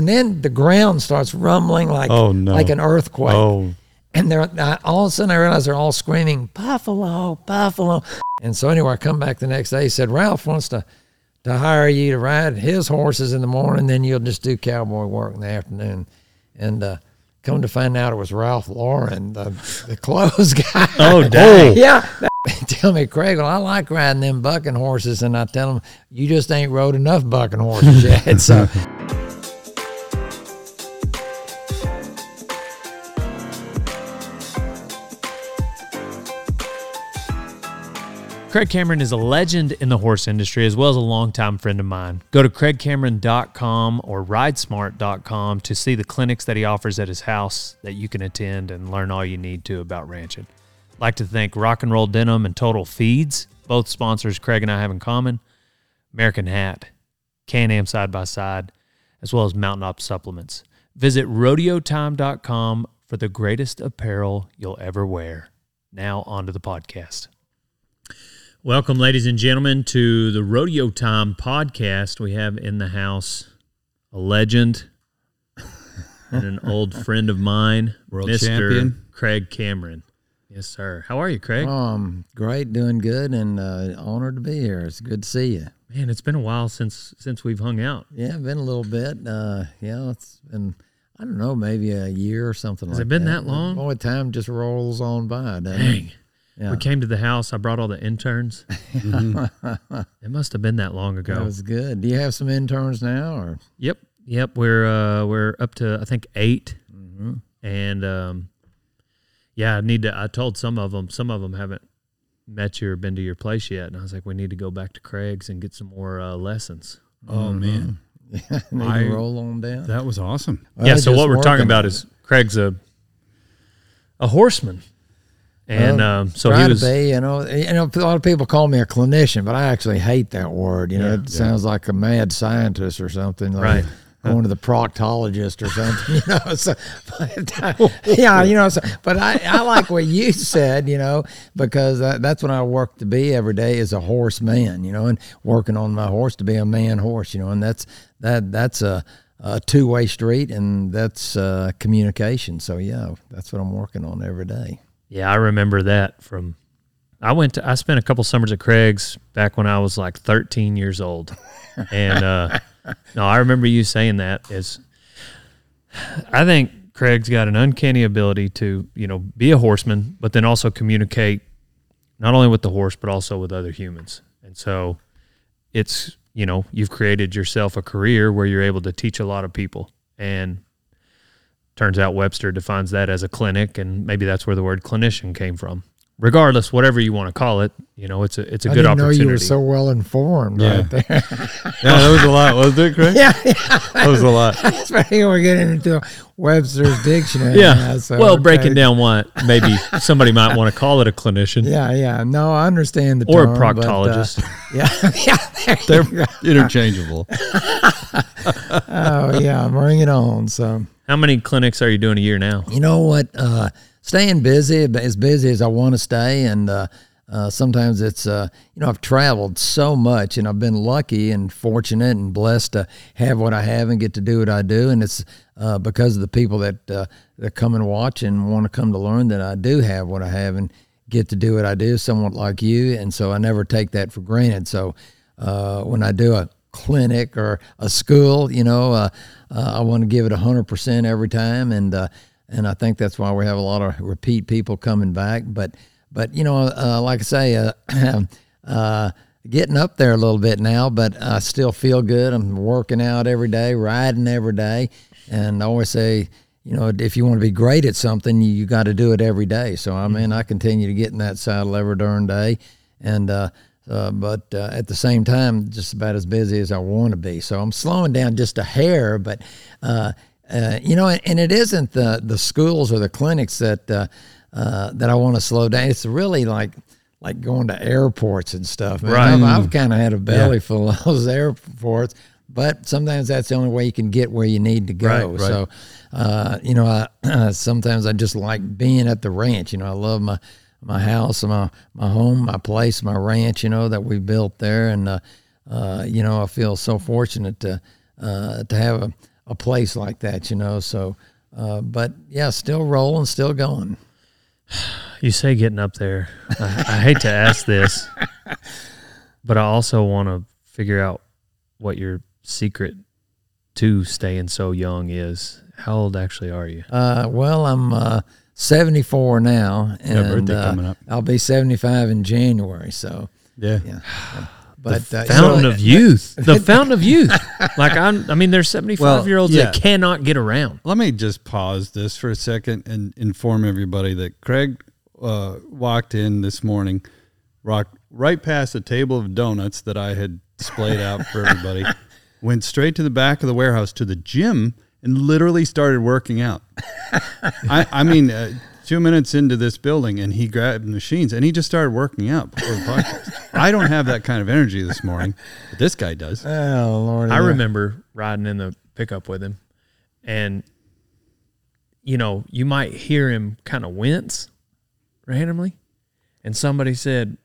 and then the ground starts rumbling like Oh, no. like an earthquake. Oh, And they're I, all of a sudden I realize they're all screaming buffalo, buffalo. And so anyway, I come back the next day. He said Ralph wants to to hire you to ride his horses in the morning, then you'll just do cowboy work in the afternoon. And uh, come to find out, it was Ralph Lauren, the, the clothes guy. oh, dang. yeah. Tell me, Craig, well, I like riding them bucking horses, and I tell them, you just ain't rode enough bucking horses yet. so Craig Cameron is a legend in the horse industry as well as a longtime friend of mine. Go to craigcameron.com or ridesmart.com to see the clinics that he offers at his house that you can attend and learn all you need to about ranching. I'd like to thank Rock and Roll Denim and Total Feeds, both sponsors Craig and I have in common, American Hat, Can-Am Side by Side, as well as Mountain Up Supplements. Visit rodeotime.com for the greatest apparel you'll ever wear. Now on to the podcast. Welcome, ladies and gentlemen, to the Rodeo Time podcast. We have in the house a legend and an old friend of mine, World Mr. champion. Craig Cameron. Yes, sir. How are you, Craig? um, great, doing good, and uh, honored to be here. It's good to see you. Man, it's been a while since since we've hung out. Yeah, been a little bit. Uh, yeah, it's been I don't know, maybe a year or something Has like it been that. that long? Boy, time just rolls on by. Doesn't It? Dang. Yeah. We came to the house. I brought all the interns. it must have been that long ago. That was good. Do you have some interns now, or Yep, yep. We're uh, we're up to I think 8 Mm-hmm. and um, yeah, I need to. I told some of them. Some of them haven't met you or been to your place yet, and I was like, we need to go back to Craig's and get some more uh, lessons. Oh, man. need I- roll on down? That was awesome. Well, yeah. So what we're talking about is Craig's a a horseman, and Well, um, so Try he was. to be, you know, you know, a lot of people call me a clinician, but I actually hate that word. You know, Yeah. it sounds like a mad scientist or something. Like Right. Going to the proctologist or something, you know. So, but, yeah, you know. So, but I, I like what you said, you know, because that, that's what I work to be every day is a horseman, you know, and working on my horse to be a man horse, you know, and that's that that's a, a two way street, and that's uh, communication. So yeah, that's what I'm working on every day. Yeah, I remember that from. I went to. I spent a couple summers at Craig's back when I was like 13 years old, and uh, no, I remember you saying that. Is I think Craig's got an uncanny ability to you know be a horseman, but then also communicate not only with the horse but also with other humans, and so it's you know you've created yourself a career where you're able to teach a lot of people and turns out Webster defines that as a clinic, and maybe that's where the word clinician came from. Regardless, whatever you want to call it, you know, it's a it's a I good didn't know opportunity. you were so well informed Yeah. right there. Yeah, that was a lot, wasn't it, Craig? yeah, yeah. That was a lot. Especially when we're getting into Webster's dictionary. yeah. so, well, okay. breaking down what maybe somebody might want to call it a clinician Yeah, yeah. No, I understand the or a term, but, uh, proctologist. yeah, yeah. They're interchangeable. Oh, yeah. I'm bring it on. So, How many clinics are you doing a year now? you know what? Uh, staying busy, as busy as I want to stay, and uh, uh, sometimes it's uh, you know I've traveled so much, and I've been lucky and fortunate and blessed to have what I have and get to do what I do, and it's uh, because of the people that uh, that come and watch and want to come to learn that I do have what I have and get to do what I do, somewhat like you, and so I never take that for granted. So uh, when I do a clinic or a school, you know, I want to give it hundred percent every time, and and I think that's why we have a lot of repeat people coming back. But but you know, uh, like I say, uh, uh, getting up there a little bit now, but I still feel good. I'm working out every day, riding every day, and I always say. You know, if you want to be great at something, you, you got to do it every day. So I mean, I continue to get in that saddle every darn day, and uh, uh, but uh, at the same time, just about as busy as I want to be. So I'm slowing down just a hair, but uh, uh, you know, and, it isn't the the schools or the clinics that uh, uh, that I want to slow down. It's really like like going to airports and stuff. Man. Right. I've, I've kind of had a belly full of those airports, but sometimes that's the only way you can get where you need to go. Right, right. So, uh, you know, I, sometimes I just like being at the ranch. You know, I love my my house, my my home, my place, my ranch. You know that we built there, and uh, uh, you know I feel so fortunate to uh, to have a, a place like that, you know. So, uh, but yeah, still rolling, still going. You say getting up there. I, I hate to ask this, but I also want to figure out what your secret to staying so young is. How old actually are you? Uh, well, I'm uh, 74 now, and birthday uh, coming up. I'll be 75 in January. So, Yeah. yeah. But uh, Fountain so- of youth. The fountain of youth. Like I'm. I mean, there's 75 Well, year olds yeah. that cannot get around. Let me just pause this for a second and inform everybody that Craig uh, walked in this morning, rocked right past a table of donuts that I had displayed out for everybody, went straight to the back of the warehouse to the gym and literally started working out. I, I mean, uh, two minutes into this building, and he grabbed machines and he just started working out before the podcast. I don't have that kind of energy this morning, but this guy does. Oh Lord! I yeah. remember riding in the pickup with him, and you know, you might hear him kind of wince randomly, and somebody said,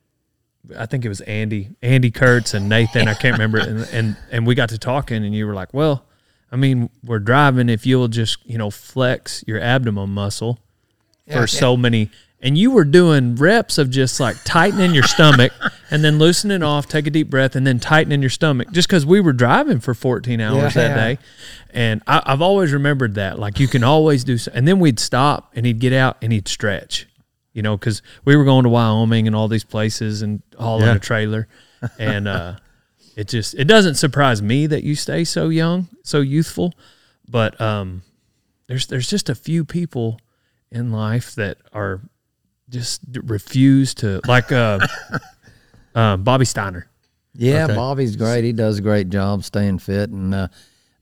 I think it was Andy, Andy Kurtz and Nathan, I can't remember, and and and we got to talking, and you were like, well, I mean, we're driving. If you'll just you know flex your abdomen muscle Yeah, for so many. And you were doing reps of just like tightening your stomach and then loosening off, take a deep breath, and then tightening your stomach just because we were driving for 14 hours that Yeah. day. And I, I've always remembered that. Like you can always do so. And then we'd stop and he'd get out and he'd stretch, you know, because we were going to Wyoming and all these places and all in a trailer. And uh, it just, it doesn't surprise me that you stay so young, so youthful. But um, there's, there's just a few people in life that are just refuse to like uh, uh Bobby Steiner. Yeah, Okay. Bobby's great. He does a great job staying fit, and uh,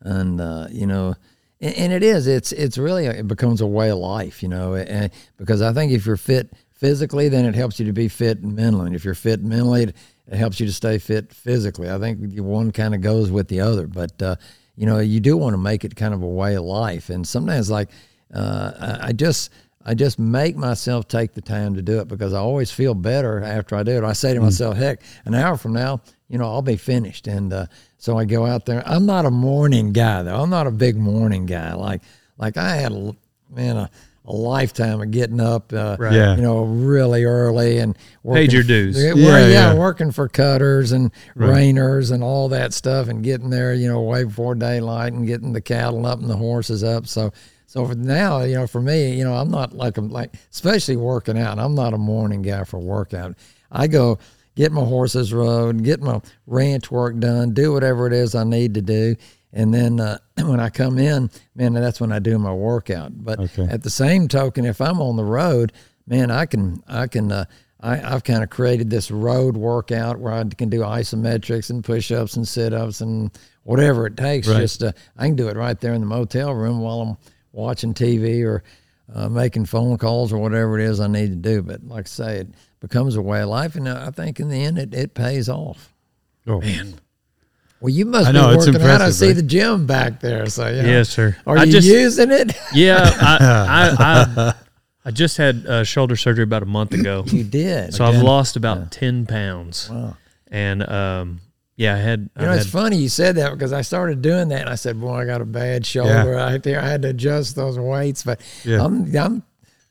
and uh, you know, and, and it is. It's it's really a, it becomes a way of life, you know, and because I think if you're fit physically, then it helps you to be fit mentally. And if you're fit mentally, it, it helps you to stay fit physically. I think the one kind of goes with the other, but uh, you know, you do want to make it kind of a way of life, and sometimes like uh, I, I just. I just make myself take the time to do it because I always feel better after I do it. I say to myself, heck, an hour from now, you know, I'll be finished. And uh, so I go out there. I'm not a morning guy though. I'm not a big morning guy. Like, like I had a man a, a lifetime of getting up, uh, Right. Yeah. you know, really early and working, Paid your dues. Yeah, Yeah, yeah, yeah. working for cutters and reiners and all that stuff, and getting there, you know, way before daylight and getting the cattle up and the horses up. So. So for now, you know, for me, you know, I'm not like I'm like, especially working out. I'm not a morning guy for workout. I go get my horses rode, get my ranch work done, do whatever it is I need to do, and then uh, when I come in, man, that's when I do my workout. But Okay. at the same token, if I'm on the road, man, I can I can uh, I, I've kind of created this road workout where I can do isometrics and push-ups and sit-ups and whatever it takes. Right. Just uh, I can do it right there in the motel room while I'm watching TV or uh, making phone calls or whatever it is I need to do. But like I say, it becomes a way of life, and I think in the end it, it pays off. Oh man. Well, you must I know, be it's working out. I impressive, see right? the gym back there. So yeah. Yes, sir. Are I you just, using it? Yeah, I, I, I, I just had uh, shoulder surgery about a month ago, you did. so I've lost about ten pounds. Wow. And um, yeah, I had. You I've know, it's had- funny you said that because I started doing that and I said, "Boy, I got a bad shoulder right there. I had to adjust those weights." But Yeah. I'm I'm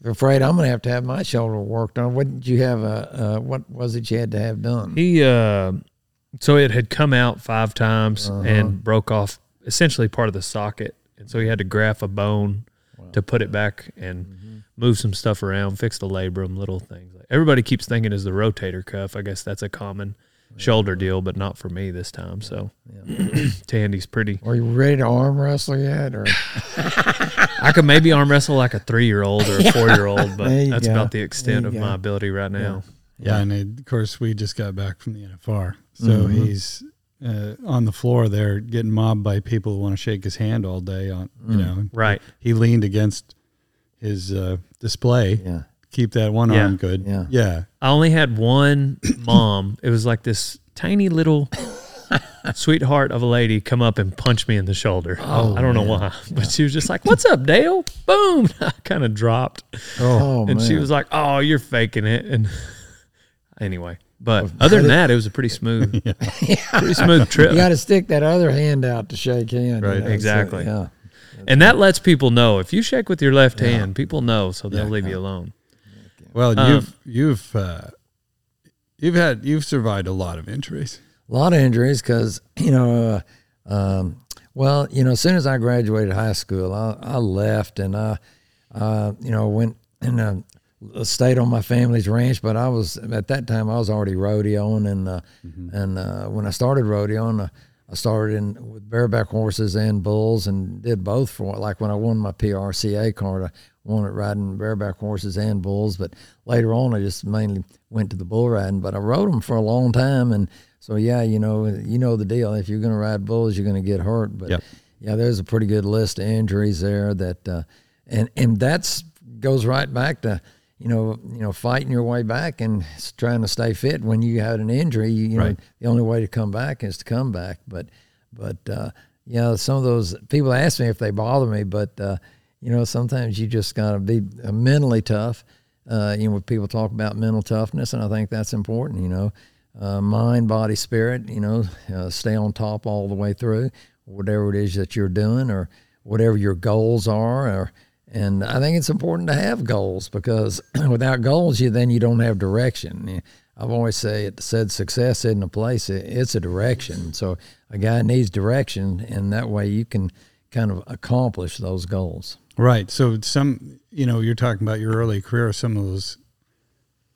afraid I'm going to have to have my shoulder worked on. What did you have? Uh, uh, what was it you had to have done? He uh, so it had come out five times Uh-huh. and broke off essentially part of the socket, and so he had to graft a bone to put it back and Mm-hmm. move some stuff around, fix the labrum, little things. Everybody keeps thinking is the rotator cuff. I guess that's a common shoulder deal, but not for me this time. So Tandy's pretty. Are you ready to arm wrestle yet? Or I could maybe arm wrestle like a three year old or a four year old, but that's go. about the extent of you my ability right now. Yeah, and of course we just got back from the NFR, so Mm-hmm. he's uh, on the floor there getting mobbed by people who want to shake his hand all day. On you know, Mm. Right. He leaned against his uh, display, yeah, keep that one Yeah. arm good. Yeah. yeah, I only had one mom. It was like this tiny little sweetheart of a lady come up and punch me in the shoulder. Oh, I don't know why, but she was just like, "What's up, Dale?" Boom! I kind of dropped, oh, and she was like, "Oh, you're faking it." And anyway, but other than that, it was a pretty smooth, pretty smooth trip. you got to stick that other hand out to shake hands. Right, you know, so, exactly. yeah, and that lets people know if you shake with your left hand, people know, so they'll Yeah. leave you alone. Well, Um, you've you've uh, you've had you've survived a lot of injuries. a lot of injuries because you know uh, um, well you know as soon as i graduated high school i, I left and i uh, you know went and uh, stayed on my family's ranch but i was at that time i was already rodeoing and uh, and uh, when i started rodeoing uh, I started in with bareback horses and bulls and did both for like when I won my PRCA card I it riding bareback horses and bulls but later on I just mainly went to the bull riding but I rode them for a long time and so yeah you know you know the deal if you're going to ride bulls you're going to get hurt but Yep. yeah there's a pretty good list of injuries there that uh, and and that's goes right back to you know you know fighting your way back and trying to stay fit when you had an injury you, you know Right. the only way to come back is to come back but but uh, yeah some of those people ask me if they bother me but uh, you know sometimes you just got to be uh, mentally tough uh, you know when people talk about mental toughness and I think that's important you know uh, mind body spirit you know uh, stay on top all the way through whatever it is that you're doing or whatever your goals are or and I think it's important to have goals because without goals, you then you don't have direction. I've always say it said success isn't a place; it- it's a direction. So a guy needs direction, and that way you can kind of accomplish those goals. Right. So some, you know, you're talking about your early career, some of those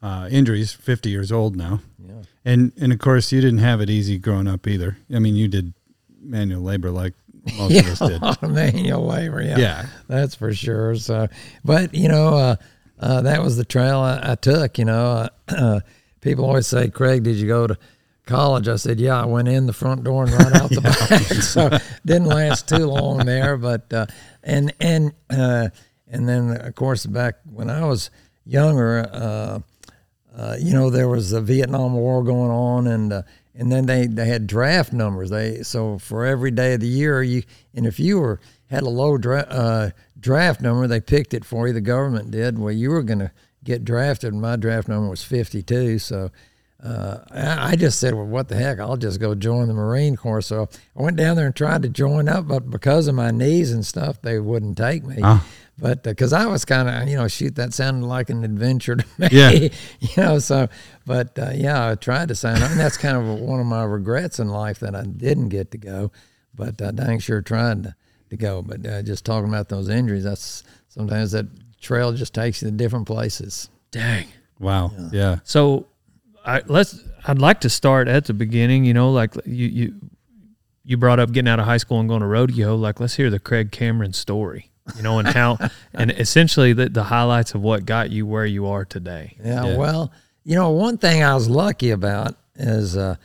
uh, injuries. Fifty years old now, Yeah. and and of course you didn't have it easy growing up either. I mean, you did manual labor like most yeah, of us a did. lot of manual labor. Yeah, Yeah. that's for sure. So, but you know, uh, uh, that was the trail I, I took. You know, uh, people always say, "Craig, did you go to college?" I said, "Yeah, I went in the front door and right out the back." so didn't last too long there, but uh, and and uh, and then of course back when I was younger. Uh, uh, you know, there was the Vietnam War going on, and uh, and then they, they had draft numbers. They so for every day of the year, you and if you were had a low dra- uh, draft number, they picked it for you. The government did. Well, you were going to get drafted. and My draft number was fifty two, so. Uh, I I just said, well, what the heck? I'll just go join the Marine Corps. So I went down there and tried to join up, but because of my knees and stuff, they wouldn't take me. Ah. But because I was kind of, you know, shoot, that sounded like an adventure to me. Yeah. you know, so, but uh, yeah, I tried to sign up. And that's kind of one of my regrets in life that I didn't get to go. But I dang sure tried to, to go. But uh, just talking about those injuries, that's sometimes that trail just takes you to different places. Dang. Wow. Yeah. So, I let's. I'd like to start at the beginning. You know, like you you you brought up getting out of high school and going to rodeo. Like, let's hear the Craig Cameron story. You know, and how and essentially the the highlights of what got you where you are today. Yeah, Yeah. well, you know, one thing I was lucky about is, uh,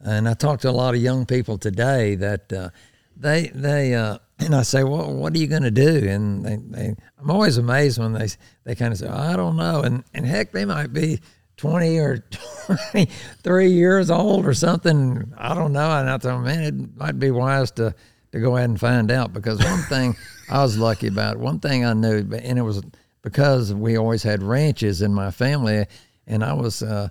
and I talked to a lot of young people today that uh, they they uh, and I say, well, what are you going to do? And they, they, I'm always amazed when they they kind of say, I don't know, and and heck, they might be. 20 or 23 years old or something. I don't know. And I thought, man, it might be wise to, to go ahead and find out because one thing I was lucky about, one thing I knew, and it was because we always had ranches in my family, and I was uh,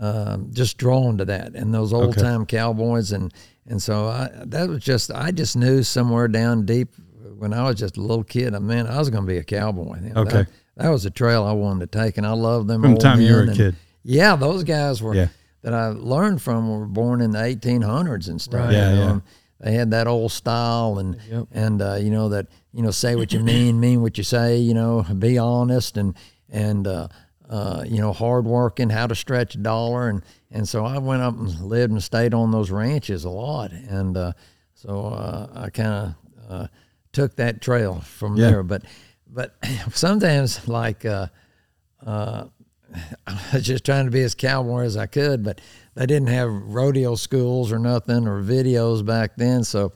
um just drawn to that and those old Okay. time cowboys, and and so I, that was just I just knew somewhere down deep when I was just a little kid, I man, I was going to be a cowboy. You know, Okay. that, that was a trail I wanted to take, and I love them From the time you were a and- kid. Yeah, those guys were Yeah. that I learned from were born in the 1800s and stuff. Right. Yeah, yeah. and They had that old style and Yep. and uh, you know that you know say what you mean, mean what you say. You know, be honest and and uh, uh, you know hard working, how to stretch a dollar and and so I went up and lived and stayed on those ranches a lot and uh, so uh, I kind of uh, took that trail from Yeah. there. But but sometimes like. Uh, I was just trying to be as cowboy as I could, but they didn't have rodeo schools or nothing or videos back then. So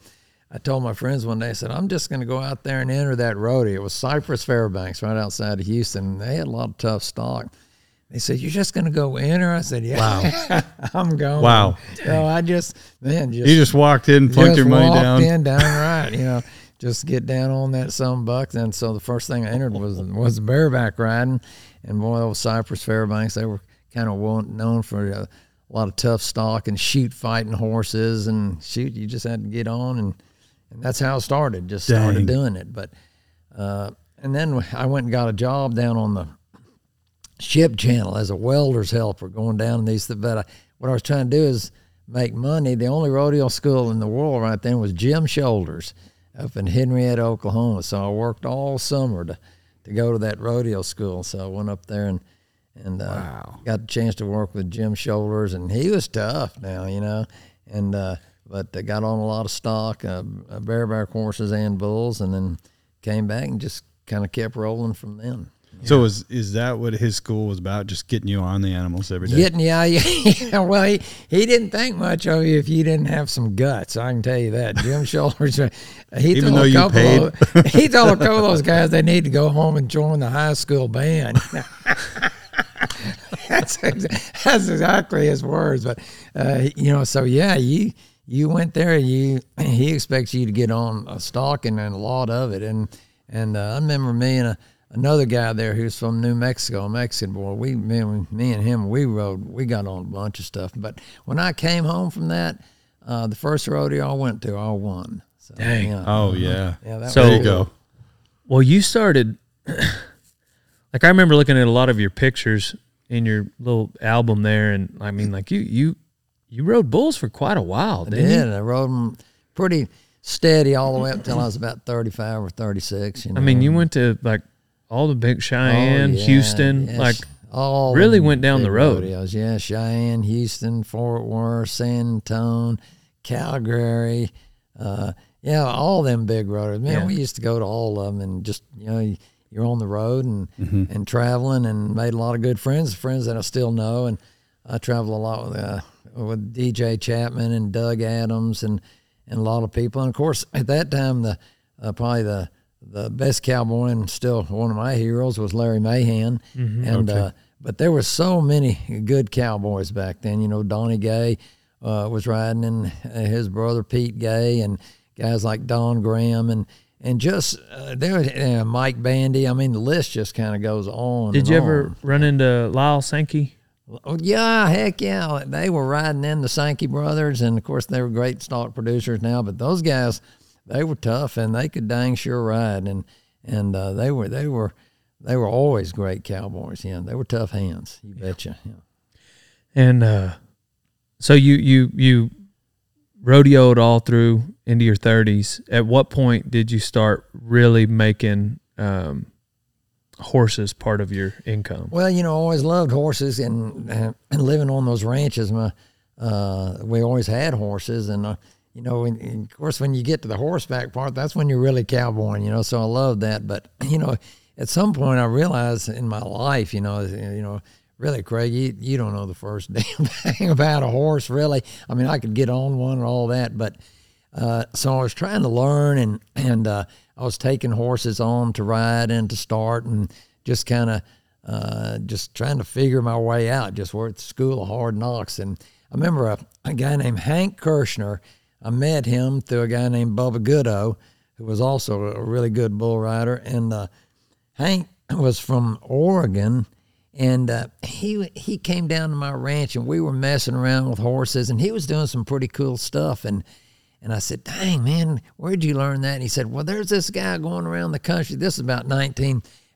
I told my friends one day, I said, I'm just going to go out there and enter that rodeo. It was Cypress Fairbanks right outside of Houston. They had a lot of tough stock. They said, You're just going to go enter? I said, Yeah. I'm going. Wow. So I just, man, just You just walked in, plunked your money walked down. in downright, you know, just get down on that some bucks. And so the first thing I entered was was bareback riding, and boy, those Cypress Fairbanks, they were kind of known for uh, a lot of tough stock and shoot fighting horses and shoot. You just had to get on and and that's how I started. Just started Dang. doing it. But uh, and then I went and got a job down on the ship channel as a welder's helper, going down in these. But I, what I was trying to do is make money. The only rodeo school in the world right then was Jim Shoulders up in Henrietta, Oklahoma. So I worked all summer to to go to that rodeo school. So I went up there and and uh, Wow. got the chance to work with Jim Shoulders, and he was tough now, you know, and uh, but they got on a lot of stock, uh, uh, bareback horses and bulls, and then came back and just kind of kept rolling from then. So is is that what his school was about? Just getting you on the animals every day? Getting yeah, yeah. Well, he, he didn't think much of you if you didn't have some guts. I can tell you that. Jim Shoulders, uh, he Even told a couple paid. Of, he told a couple of those guys they need to go home and join the high school band. that's that's exactly his words. But uh, you know, so yeah, you you went there. You he expects you to get on a stock and, and a lot of it. And and uh, I remember me and a, another guy there who's from New Mexico, a Mexican boy. We me, and- me and him we rode. We got on a bunch of stuff. But when I came home from that, uh, the first rodeo I went to, I won. So, Dang. yeah. Oh yeah. Yeah, that So- there you go. Well, you started like I remember looking at a lot of your pictures in your little album there, and I mean, like you you you rode bulls for quite a while, I didn't did. you? I rode them pretty steady all the way up until I was about 35 or 36. You know? I mean, you went to like all the big Oh, Cheyenne, yeah, Houston, yes. like all really went down the big road. Rodeos. Yeah, Cheyenne, Houston, Fort Worth, San Antone, Calgary. Uh, yeah, all them big rodeos. Man, Yeah. we used to go to all of them and just you know you're on the road and Mm-hmm. and traveling and made a lot of good friends, friends that I still know. And I travel a lot with uh, with DJ Chapman and Doug Adams and and a lot of people. And of course, at that time, the uh, probably the the best cowboy and still one of my heroes was Larry Mahan. And uh, but there were so many good cowboys back then. You know, Donnie Gay uh, was riding, and uh, his brother Pete Gay, and guys like Don Graham, and and just uh, there uh, Mike Bandy. I mean, the list just kind of goes on. Did you ever run into Lyle Sankey? Oh, yeah, heck yeah. They were riding in the Sankey brothers, and of course they were great stock producers now. But those guys, they were tough, and they could dang sure ride, and and uh, they were they were they were always great cowboys. Yeah, they were tough hands. You betcha. Yeah. And uh, so you you you rodeoed all through into your thirties. At what point did you start really making um, horses part of your income? Well, you know, I always loved horses, and and living on those ranches, my uh, we always had horses, and uh, you know, and, and of course, when you get to the horseback part, that's when you're really cowboying, you know. So I love that, but you know, at some point, I realized in my life, you know, you know. Really, Craig, you, you don't know the first damn thing about a horse, really. I mean, I could get on one and all that, but uh, so I was trying to learn, and and uh, I was taking horses on to ride and to start, and just kind of uh, just trying to figure my way out. Just we're the school of hard knocks, and I remember a, a guy named Hank Kirshner. I met him through a guy named Bubba Goodo, who was also a really good bull rider, and uh, Hank was from Oregon, and uh, he he came down to my ranch, and we were messing around with horses, and he was doing some pretty cool stuff, and and I said, "Dang man, where'd you learn that?" And he said, "Well, there's this guy going around the country. This is about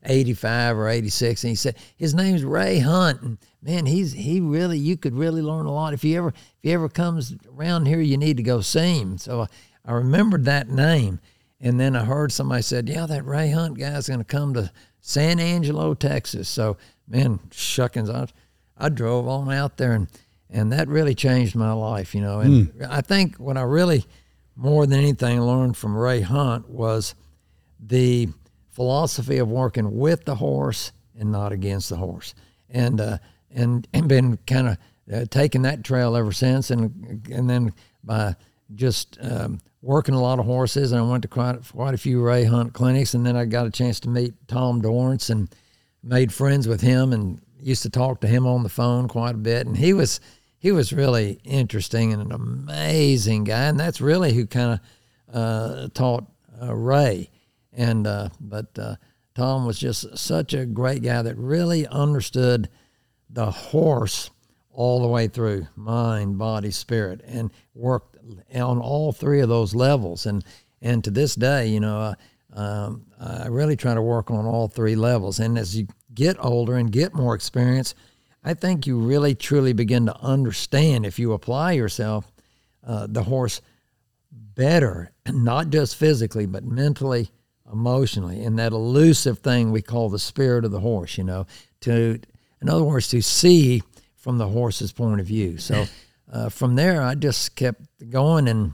1985 or 86, and he said his name's Ray Hunt, and man, he's he really you could really learn a lot if you ever if he ever comes around here, you need to go see him." So I, I remembered that name. And then I heard somebody said, "Yeah, that Ray Hunt guy's going to come to San Angelo, Texas." So, man, shuckins, I, I drove on out there, and and that really changed my life, you know. And hmm. I think what I really, more than anything, learned from Ray Hunt was the philosophy of working with the horse and not against the horse, and uh, and and been kind of uh, taking that trail ever since, and and then by just um, working a lot of horses, and I went to quite quite a few Ray Hunt clinics, and then I got a chance to meet Tom Dorrance and made friends with him, and used to talk to him on the phone quite a bit, and he was he was really interesting and an amazing guy, and that's really who kind of uh, taught uh, Ray, and uh, but uh, Tom was just such a great guy that really understood the horse all the way through mind, body, spirit, and worked on all three of those levels. And and to this day, you know, uh, um, I really try to work on all three levels. And as you get older and get more experience, I think you really truly begin to understand if you apply yourself uh, the horse better, not just physically, but mentally, emotionally, and that elusive thing we call the spirit of the horse. You know, to in other words, to see from the horse's point of view. So uh, from there, I just kept going, and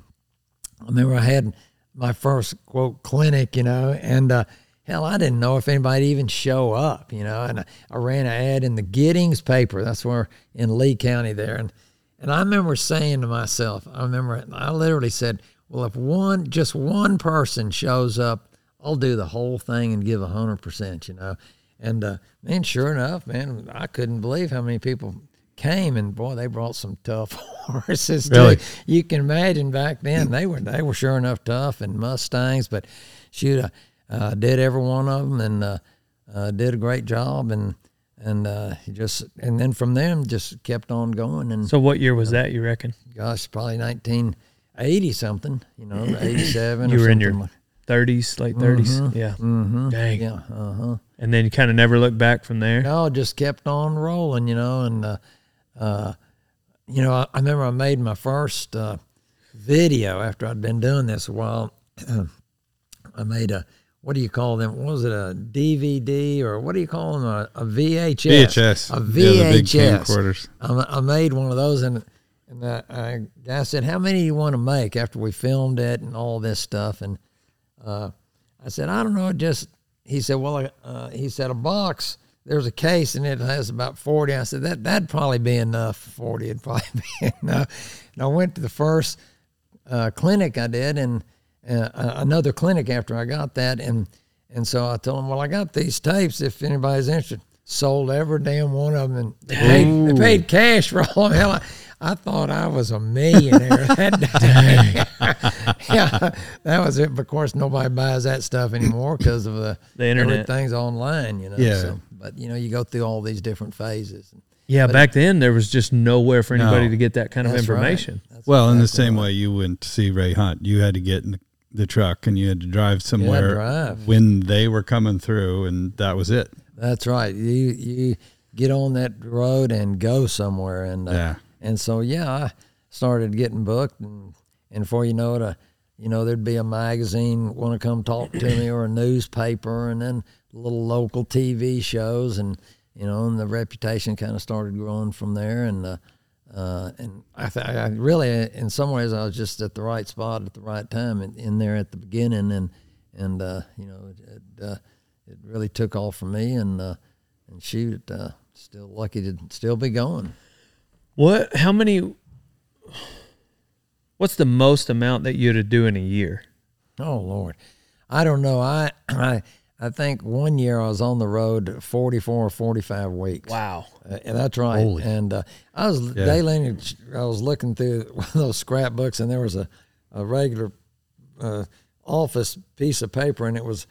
I remember I had my first quote clinic, you know, and uh, hell, I didn't know if anybody even show up, you know, and I, I ran an ad in the Giddings paper. That's where in Lee County there, and and I remember saying to myself, I remember I literally said, well, if one just one person shows up, I'll do the whole thing and give a hundred percent, you know. And uh, man, sure enough, man, I couldn't believe how many people came and boy they brought some tough horses Really? too. you can imagine back then they were they were sure enough tough and mustangs but shoot I uh, did every one of them and uh, uh, did a great job and and uh, just and then from them just kept on going and So what year was that? You reckon gosh probably 1980 something you know 87 you or were in your like- thirties, late 30s Yeah. Mhm. Dang. yeah uh-huh And then you kind of never looked back from there. no, just kept on rolling, you know. And, uh, uh, you know, I, I remember I made my first uh, video after I'd been doing this a while. I made a, what do you call them? What was it, a DVD or what do you call them? A, a VHS. VHS. A Yeah, the big VHS. camcorders. I, I made one of those and and uh, I, I said, how many do you want to make after we filmed it and all this stuff? And uh, I said, I don't know, just he said, well, uh, he said a box. There's a case and it has about forty. I said that that'd probably be enough. Forty would probably be enough. And I went to the first uh, clinic I did, and uh, another clinic after I got that, and and so I told them, well, I got these tapes. If anybody's interested, sold every damn one of them, and they paid, they paid cash for all of them. Hell, I, I thought I was a millionaire that day. yeah, that was it. But of course, nobody buys that stuff anymore because of the, The internet. Everything's online, you know. Yeah. So, but you know, you go through all these different phases. Yeah, back then there was just nowhere for anybody No. to get that kind of That's right. information. That's Well, in the same right. way you went to see Ray Hunt, you had to get in the, the truck and you had to drive somewhere drive. when they were coming through, and that was it. That's right. You you get on that road and go somewhere, and uh, Yeah. And so yeah, I started getting booked, and and before you know it, uh, you know there'd be a magazine want to come talk to me, or a newspaper, and then little local TV shows, and you know, and the reputation kind of started growing from there, and. Uh, uh, and I, th- I really, in some ways, I was just at the right spot at the right time, in, in there at the beginning, and and uh, you know, it, it, uh, it really took off for me, and uh, and shoot, still lucky to still be going. What? How many? What's the most amount that you'd do in a year? Oh Lord, I don't know. I I I think one year I was on the road 44 or 45 weeks. Wow. Uh, and that's right. Holy. And uh, I was Yeah. lineage. I was looking through one of those scrapbooks, and there was a, a regular uh, office piece of paper, and it was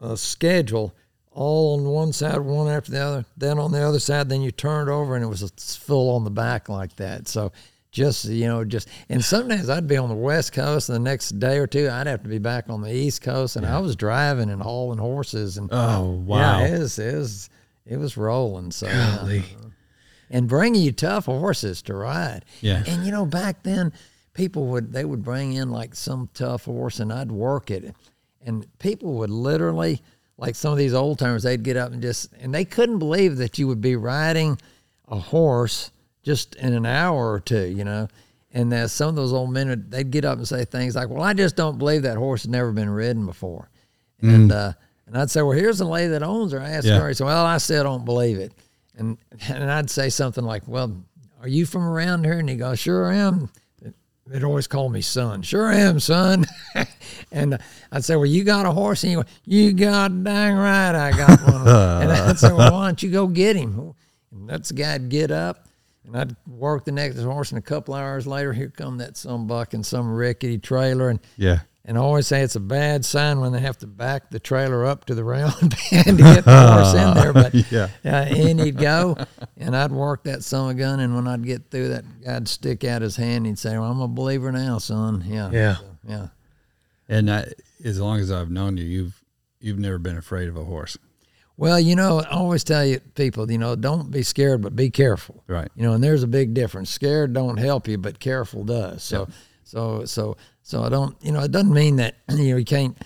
a schedule all on one side, one after the other. Then on the other side, then you turn it over, and it was full on the back like that. So just you know, just and sometimes I'd be on the west coast, and the next day or two I'd have to be back on the east coast, and I was driving and hauling horses, and Oh, wow. yeah, it was it was it was rolling. So yeah. Golly. and bringing you tough horses to ride. Yeah. And you know, back then, people would they would bring in like some tough horse, and I'd work it, and people would literally like some of these old timers. They'd get up and just and they couldn't believe that you would be riding a horse just in an hour or two, you know. And that some of those old men would they'd get up and say things like, "Well, I just don't believe that horse has never been ridden before," and uh, and I'd say, "Well, here's the lady that owns her." I asked Yeah. her. He said, "Well, I still don't believe it," and and I'd say something like, "Well, are you from around here?" And he goes, "Sure I am." They'd always call me son. Sure am, son. and I'd say, well, you got a horse? And he go, you got dang right I got one. and I'd say, well, why don't you go get him? And that's the guy'd get up, and I'd work the next horse, and a couple hours later, here come that some buck in some rickety trailer, and Yeah. And I always say it's a bad sign when they have to back the trailer up to the round pen to get the horse in there. But Yeah. uh, in he'd go, and I'd work that a gun. And when I'd get through that, guy'd stick out his hand. He'd say, well, "I'm a believer now, son." Yeah, Yeah. So, yeah. And I, as long as I've known you, you've you've never been afraid of a horse. Well, you know, I always tell you people, you know, don't be scared, but be careful. Right. You know, and there's a big difference. Scared don't help you, but careful does. So, so, so, so I don't, you know, it doesn't mean that you know you can't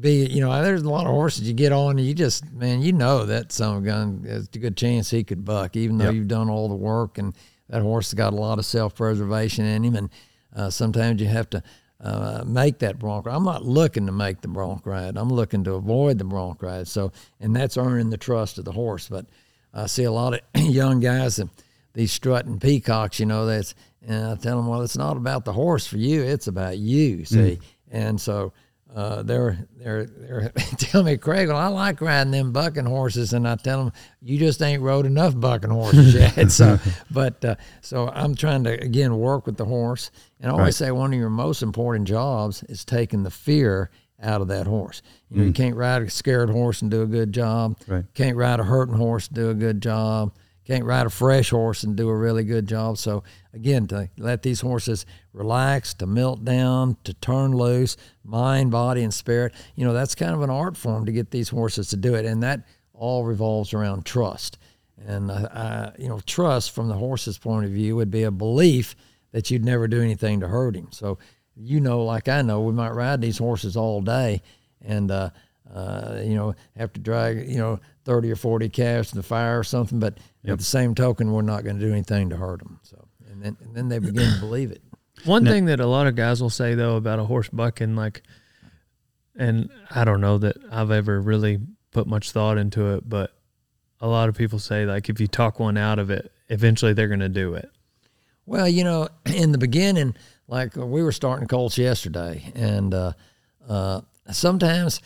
be, you know, there's a lot of horses you get on, and you just, man, you know that some gun there's a good chance he could buck, even though Yep. you've done all the work, and that horse has got a lot of self preservation in him, and uh, sometimes you have to. Uh, make that bronc ride. I'm not looking to make the bronc ride. I'm looking to avoid the bronc ride. So, and that's earning the trust of the horse. But I see a lot of young guys and these strutting peacocks, you know, that's, and I tell them, well, it's not about the horse for you. It's about you, see? And so, uh, they're, they're, they're telling me, Craig, well, I like riding them bucking horses. And I tell them, you just ain't rode enough bucking horses yet. so, but, uh, so I'm trying to, again, work with the horse. And I always Right. say one of your most important jobs is taking the fear out of that horse. You know, you can't ride a scared horse and do a good job. Right. Can't ride a hurting horse and do a good job. Can't ride a fresh horse and do a really good job. So again, to let these horses relax, to melt down, to turn loose, mind, body, and spirit. You know, that's kind of an art form to get these horses to do it, and that all revolves around trust. And uh, I, you know, trust from the horse's point of view would be a belief that you'd never do anything to hurt him. So, you know, like I know, we might ride these horses all day, and uh, uh, you know, have to drag you know thirty or forty calves to the fire or something. But at the same token, we're not going to do anything to hurt them. So, and then and then they begin to believe it. One thing that a lot of guys will say though about a horse bucking, like, and I don't know that I've ever really put much thought into it, but a lot of people say like if you talk one out of it, eventually they're going to do it. Well, you know, in the beginning, like we were starting colts yesterday, and uh, uh, sometimes,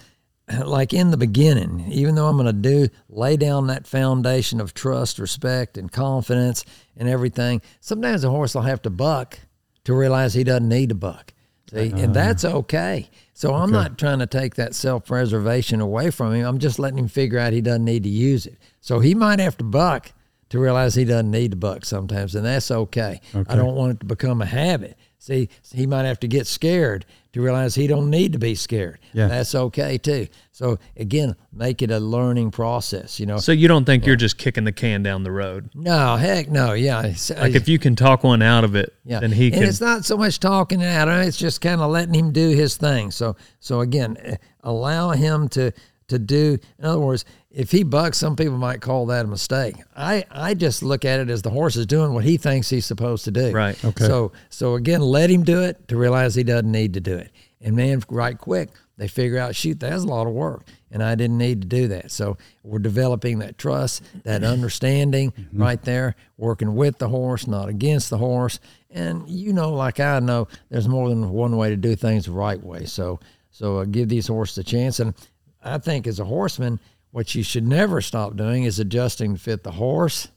like in the beginning, even though I'm going to do lay down that foundation of trust, respect, and confidence and everything, sometimes the horse will have to buck to realize he doesn't need to buck. See, uh, and that's okay. So I'm not trying to take that self preservation away from him. I'm just letting him figure out he doesn't need to use it. So he might have to buck to realize he doesn't need to buck sometimes, and that's okay. I don't want it to become a habit. See, he might have to get scared to realize he don't need to be scared. Yeah. That's okay too. So again, make it a learning process. You know, So you don't think you're just kicking the can down the road? no, heck no, yeah. Like if you can talk one out of it, Yeah, then he and can. it's not so much talking it out; it's just kind of letting him do his thing. So, so again, eh, allow him to to do. In other words, if he bucks, some people might call that a mistake. I I just look at it as the horse is doing what he thinks he's supposed to do. Right. Okay. So so again, let him do it to realize he doesn't need to do it. And man, right quick, they figure out, shoot, that's a lot of work, and I didn't need to do that. So we're developing that trust, that understanding right there, working with the horse, not against the horse. And you know, like I know, there's more than one way to do things the right way. So so uh, give these horses a chance. And I think as a horseman, what you should never stop doing is adjusting to fit the horse,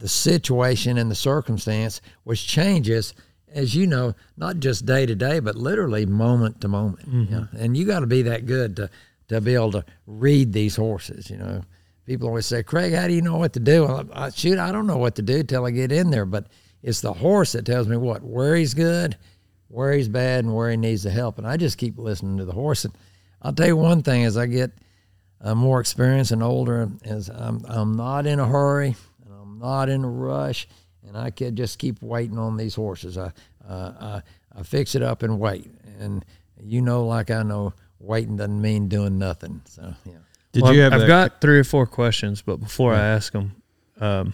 the situation, and the circumstance, which changes, as you know, not just day to day, but literally moment to moment. Mm-hmm. you know. And you got to be that good to to be able to read these horses. You know, people always say, "Craig, how do you know what to do?" Well, I, shoot, I don't know what to do till I get in there, but it's the horse that tells me what where he's good, where he's bad, and where he needs the help. And I just keep listening to the horse. And I'll tell you one thing: as I get uh, more experienced and older, is I'm I'm not in a hurry and I'm not in a rush, and I can just keep waiting on these horses. I uh, I, I fix it up and wait, and you know, like I know, waiting doesn't mean doing nothing. So yeah. Did Well, you have I've that- got three or four questions, but before I ask them, um,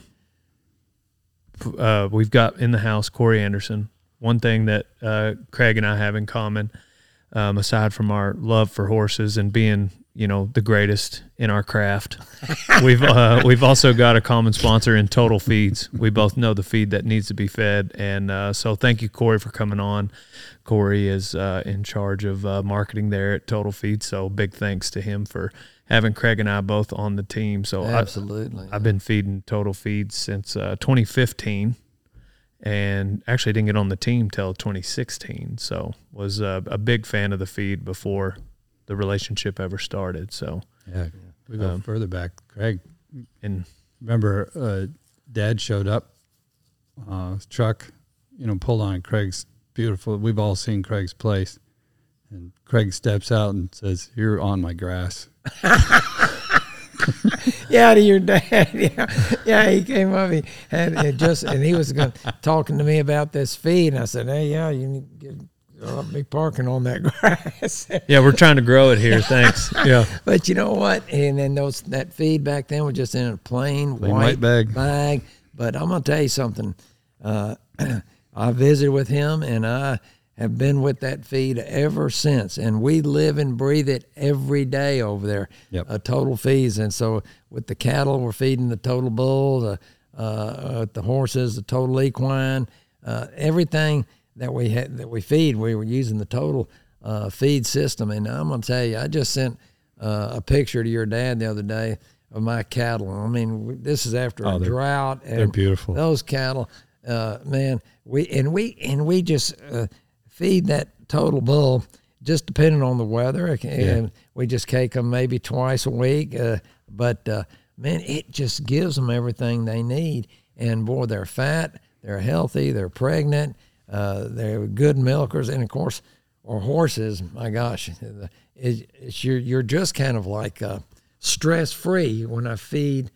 uh, we've got in the house Corey Anderson. One thing that uh, Craig and I have in common, um, aside from our love for horses and being, you know, the greatest in our craft, we've uh, we've also got a common sponsor in Total Feeds. We both know the feed that needs to be fed, and uh, so thank you, Corey, for coming on. Corey is uh, in charge of uh, marketing there at Total Feeds, so big thanks to him for having Craig and I both on the team. So I, Absolutely. I've been feeding Total Feeds since uh, 2015, and actually didn't get on the team till 2016. So was uh, a big fan of the feed before the relationship ever started. So Yeah, we go Um, further back. Craig, and remember, uh, Dad showed up, uh, truck, you know, pulled on Craig's beautiful. We've all seen Craig's place, And Craig steps out and says, "You're on my grass." yeah, to your dad. Yeah, yeah. He came up. He had it just, and he was going talking to me about this feed. And I said, "Hey, yeah, you need to get, I'll be parking on that grass." Yeah, we're trying to grow it here. Thanks. Yeah. but you know what? And then those that feed back then was just in a plain, Plain white, white bag. bag. But I'm gonna tell you something. Uh, I visited with him, and I have been with that feed ever since. And we live and breathe it every day over there. Yep. Uh, total feeds, and so with the cattle, we're feeding the total bull. The uh, uh, the horses, the total equine, uh, everything that we had that we feed, we were using the total uh, feed system. And I'm gonna tell you, I just sent uh, a picture to your dad the other day of my cattle. I mean, this is after Oh, a drought. And they're beautiful. Those cattle, uh, man. We and we and we just uh, feed that total bull, just depending on the weather. And we just cake them maybe twice a week. Uh, but uh, man, it just gives them everything they need. And boy, they're fat, they're healthy, they're pregnant, uh, they're good milkers, and of course, or horses. My gosh, it's, it's you're you're just kind of like uh, stress free when I feed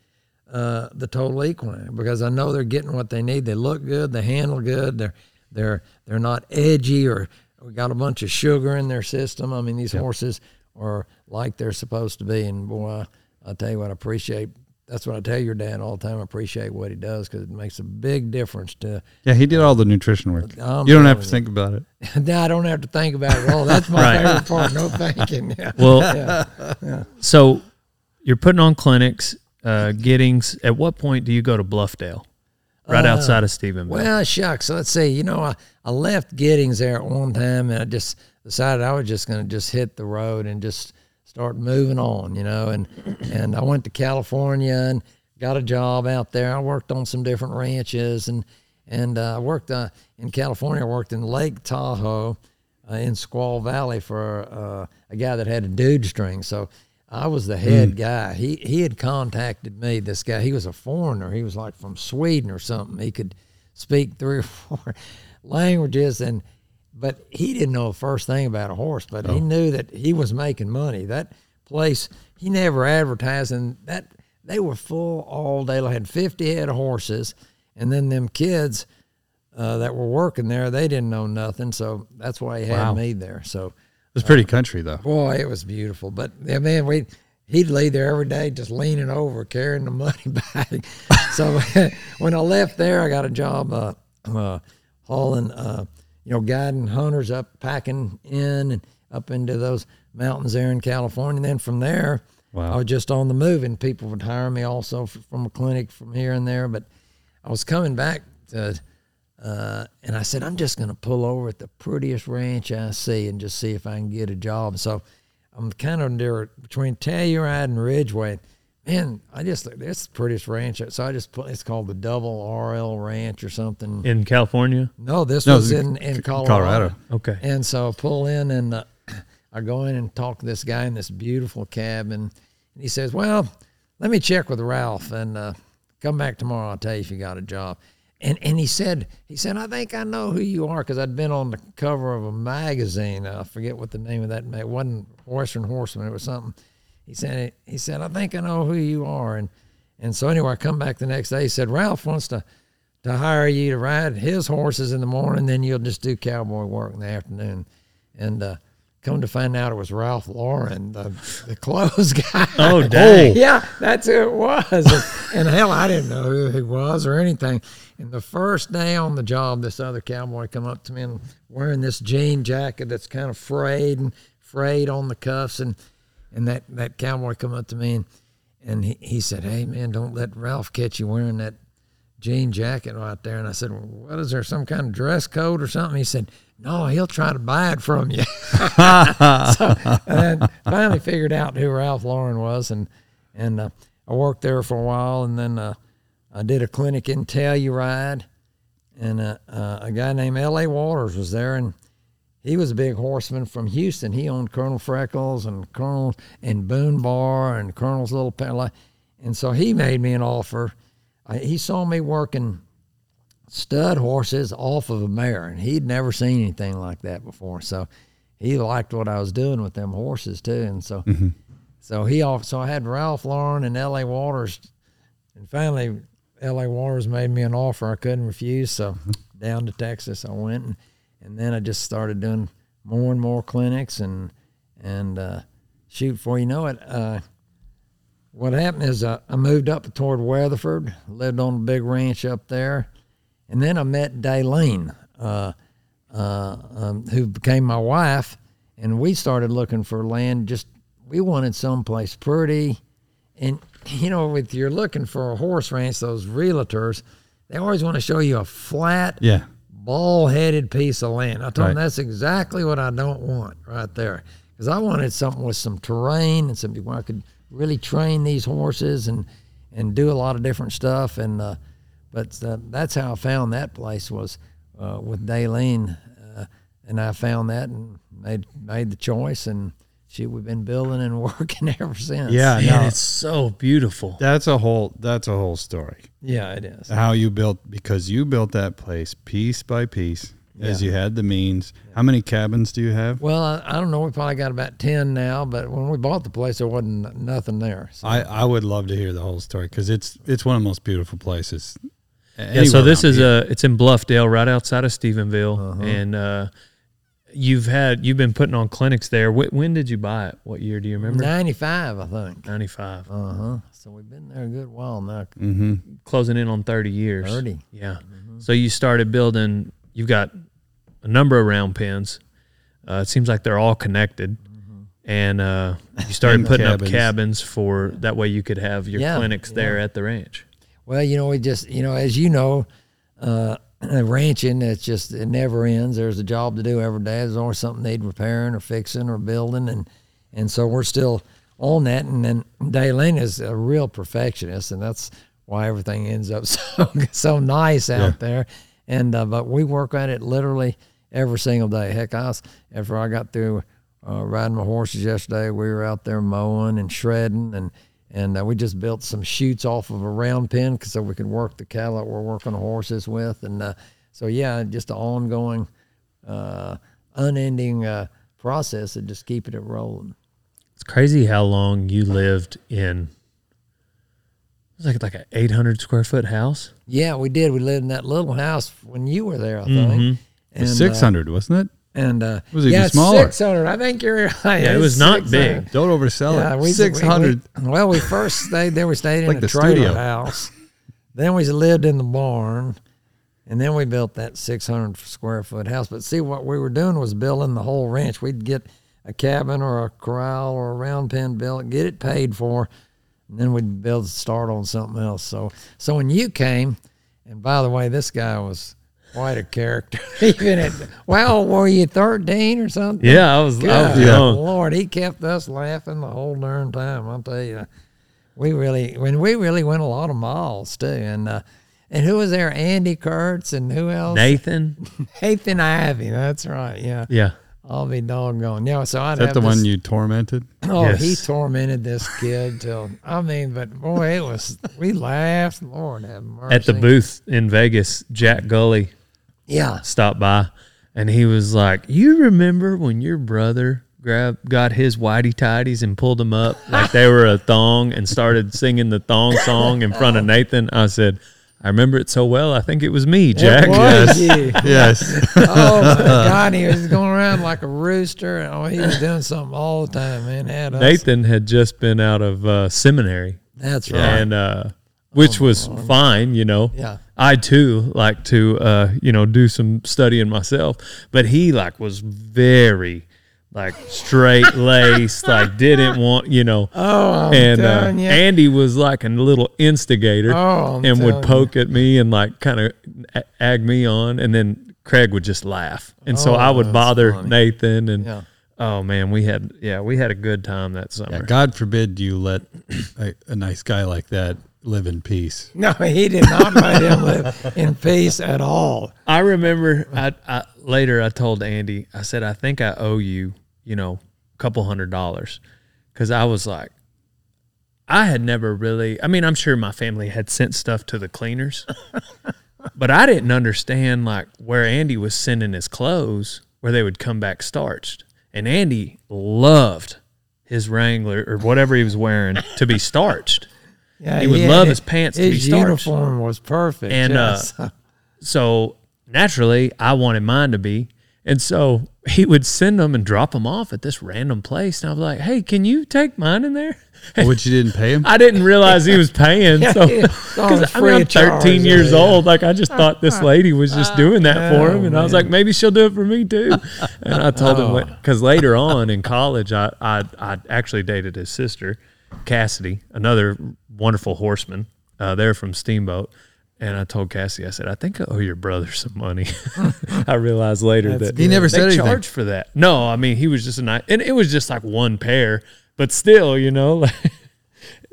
uh, the total equine because I know they're getting what they need. They look good, they handle good, they're they're they're not edgy or we got a bunch of sugar in their system. I mean, these horses are like they're supposed to be. And boy, I, I tell you what, I appreciate. That's what I tell your dad all the time. I appreciate what he does because it makes a big difference to. Yeah, he did all the nutrition work. I'm you don't have to think about it. no, I don't have to think about it. Oh, that's my Right. favorite part. No thinking. Yeah. Well, yeah so you're putting on clinics, uh, Giddings. At what point do you go to Bluffdale? Right outside of Stephenville. Well, shucks. Let's see. You know, I, I left Giddings there at one time, and I just decided I was just going to just hit the road and just start moving on. You know, and and I went to California and got a job out there. I worked on some different ranches, and and uh, I worked uh, in California. I worked in Lake Tahoe, uh, in Squaw Valley for uh, a guy that had a dude string. So. I was the head guy. He he had contacted me. This guy, he was a foreigner. He was like from Sweden or something. He could speak three or four languages, and but he didn't know the first thing about a horse. But he knew that he was making money. That place, he never advertised, and that they were full all day. They had fifty head of horses, and then them kids uh, that were working there, they didn't know nothing. So that's why he had Wow. me there. So It was pretty country though. Boy, it was beautiful. But yeah, man, we he'd lay there every day just leaning over carrying the money bag. so when I left there, I got a job uh, uh, hauling, uh, you know, guiding hunters up, packing in and up into those mountains there in California. And then from there, Wow. I was just on the move, and people would hire me also f- from a clinic from here and there. But I was coming back to uh, and I said, I'm just going to pull over at the prettiest ranch I see and just see if I can get a job. So I'm kind of there between Telluride and Ridgway. Man, I just it's the prettiest ranch. So I just put it's called the Double RL Ranch or something. in California. No, this No, was in in Colorado. Colorado. Okay. And so I pull in and uh, I go in and talk to this guy in this beautiful cabin. And he says, Well, let me check with Ralph and uh, come back tomorrow. I'll tell you if you got a job. And, and he said, he said, I think I know who you are because I'd been on the cover of a magazine. I forget what the name of that mag- It wasn't Western Horseman. It was something. He said, he said, I think I know who you are. And, and so anyway, I come back the next day. He said, Ralph wants to, to hire you to ride his horses in the morning, then you'll just do cowboy work in the afternoon. And uh, come to find out, it was Ralph Lauren, the, the clothes guy. Oh, dang. yeah, that's who it was. And, and hell, I didn't know who he was or anything. And the first day on the job, this other cowboy come up to me and wearing this jean jacket that's kind of frayed and frayed on the cuffs, and and that that cowboy come up to me and and he, he said, "Hey man, don't let Ralph catch you wearing that jean jacket right there." And I said, well, "What is there some kind of dress code or something?" He said, "No, he'll try to buy it from you." so and finally figured out who Ralph Lauren was, and and uh, I worked there for a while, and then uh, I did a clinic in Telluride, and uh, uh, a guy named L.A. Waters was there, and he was a big horseman from Houston. He owned Colonel Freckles and Colonel and Boone Bar and Colonel's Little Pella, and so he made me an offer. I, he saw me working stud horses off of a mare, and he'd never seen anything like that before. So he liked what I was doing with them horses too, and so Mm-hmm. so he off. So I had Ralph Lauren and L.A. Waters, and finally L.A. Waters made me an offer I couldn't refuse. So Mm-hmm. down to Texas I went, and, and then I just started doing more and more clinics, and and uh, shoot, before you know it. Uh, what happened is uh, I moved up toward Weatherford, lived on a big ranch up there, and then I met Daylene, uh, uh, um, who became my wife, and we started looking for land. Just we wanted someplace pretty, and you know, with you're looking for a horse ranch, those realtors, they always want to show you a flat, Yeah. Ball-headed piece of land. I told Right. that's exactly what I don't want right there, because I wanted something with some terrain and something where I could really train these horses and and do a lot of different stuff. And uh, but uh, that's how I found that place was uh, with Daylene, uh, and I found that and made made the choice and. Shoot, we've been building and working ever since. Yeah. Man, no, it's so beautiful. that's a whole that's a whole story. yeah, it is. How you built because you built that place piece by piece as Yeah. you had the means. How many cabins do you have? Well, I, I don't know. We probably got about ten now, but when we bought the place, there wasn't nothing there. So. I, I would love to hear the whole story because it's it's one of the most beautiful places. Yeah, so this is a it's in Bluffdale, right outside of Stephenville, and uh, you've had you've been putting on clinics there. Wh- when did you buy it? What year do you remember? Ninety-five, I think. Ninety five, Uh huh. So we've been there a good while now. hmm closing in on thirty years. 30. Yeah. So you started building. You've got a number of round pens. Uh, it seems like they're all connected. And uh, you started putting cabins. up cabins for that way you could have your Yeah, clinics there at the ranch. Well, you know, we just, you know, as you know, uh, ranching, it's just, it never ends. There's a job to do every day. There's always something need repairing or fixing or building. And, and so we're still on that. And then Daylene is a real perfectionist. And that's why everything ends up so, so nice out Yeah. there. And, uh, but we work at it literally every single day. Heck, I was, after I got through uh, riding my horses yesterday, we were out there mowing and shredding and, and uh, we just built some chutes off of a round pen 'cause so we could work the cattle that we're working the horses with. And uh, so, yeah, just an ongoing, uh, unending uh, process of just keeping it rolling. It's crazy how long you lived in. It was like like an eight hundred square foot house. Yeah, we did. We lived in that little house when you were there, I Mm-hmm. think. And, Six hundred, wasn't it? And uh, Was it yeah, even smaller? Six hundred. I think you're right. Yeah, it was not big. Don't oversell Yeah, it. we Six hundred. we- we- well, we first stayed there. We stayed in Like a the trailer studio. house. Then we lived in the barn, and then we built that 600 square foot house. But see, what we were doing was building the whole ranch. We'd get a cabin or a corral or a round pen built, get it paid for, and then we'd build start on something else. So, so when you came, and by the way, this guy was quite a character. Even at well, were you 13 or something? Yeah, I was, I was young. Lord, he kept us laughing the whole darn time. I'll tell you, we really when we really went a lot of miles too. And uh, and who was there? Andy Kurtz and who else? Nathan. Nathan Ivy. That's right. Yeah, Yeah. I'll be doggone. Yeah, so I'd Is that have the one you tormented? Oh, Yes. he tormented this kid till I mean, but boy, it was we laughed. Lord have mercy. At the booth in Vegas, Jack Gully Yeah, stopped by and he was like, You remember when your brother grabbed got his whitey tidies and pulled them up like they were a thong and started singing the thong song in front of Nathan? I said, I remember it so well. I think it was me, Jack. It was you. Yes. oh my God, he was going around like a rooster. Oh, he was doing something all the time, man. Had us. Nathan had just been out of uh, seminary That's right. and uh, which was fine, you know. Yeah. I too like to uh, you know do some studying myself, but he like was very like straight laced, like didn't want you know. Oh, I'm and uh, you. Andy was like a little instigator Oh, I'm and would telling you. poke at me and like kind of ag me on, and then Craig would just laugh, and so Oh, I would bother funny. Nathan and. Yeah. Oh man, we had yeah we had a good time that summer. Yeah, God forbid you let a, a nice guy like that live in peace. No, he did not let him live in peace at all. I remember I, I later I told Andy, I said, I think I owe you, you know, a couple hundred dollars. Cause I was like, I had never really, I mean, I'm sure my family had sent stuff to the cleaners, but I didn't understand like where Andy was sending his clothes where they would come back starched. and Andy loved his Wrangler or whatever he was wearing to be starched. Yeah, He would yeah, love his pants to be His starched. uniform was perfect. And, yes. uh, So naturally, I wanted mine to be. And so he would send them and drop them off at this random place. And I was like, hey, can you take mine in there? Which you didn't pay him. I didn't realize he was paying. So, Yeah, it's all because I free mean, I'm of charge, 13 years yeah. old. Like, I just thought this lady was just doing that for him. Oh, And I was like, maybe she'll do it for me too. And I told Oh. him, because later on in college, I, I, I actually dated his sister, Cassidy, another wonderful horseman. Uh, they're from Steamboat. And I told Cassie, I said, I think I owe your brother some money. I realized later That's that He never they said anything. charged for that. No, I mean he was just a nice, and it was just like one pair, but still, you know, like,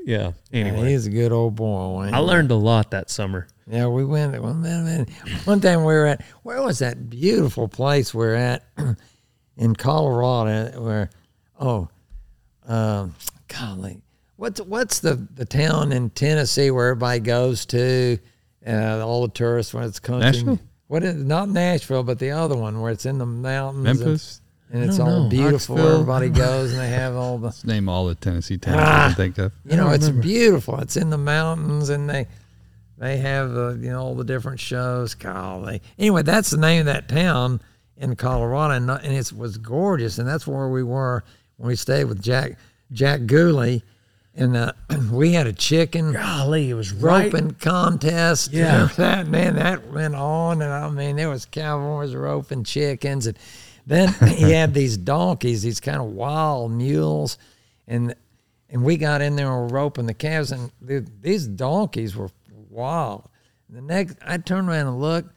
yeah. Yeah, Anyway, he's a good old boy. I learned a lot that summer. Yeah, we went. One, man, one time we were at where was that beautiful place we're at in Colorado? Where oh, um, golly, what's what's the the town in Tennessee where everybody goes to? Uh, all the tourists when it's country. Nashville? What is not Nashville, but the other one where it's in the mountains. and- Memphis. And, it's all know. beautiful. Knoxville. Everybody goes and they have all the Name all the Tennessee towns Ah. I can think of. you know, it's beautiful. It's in the mountains, and they they have uh, you know all the different shows. Golly, anyway, that's the name of that town in Colorado, and, and it was gorgeous, and that's where we were when we stayed with Jack Jack Gooley, and uh, we had a chicken Golly, it was roping contest. Yeah. Remember that man that went on, and I mean there was cowboys roping chickens, and then he had these donkeys, these kind of wild mules, and and we got in there and were roping the calves, and the, these donkeys were wild. The next, I turned around and looked,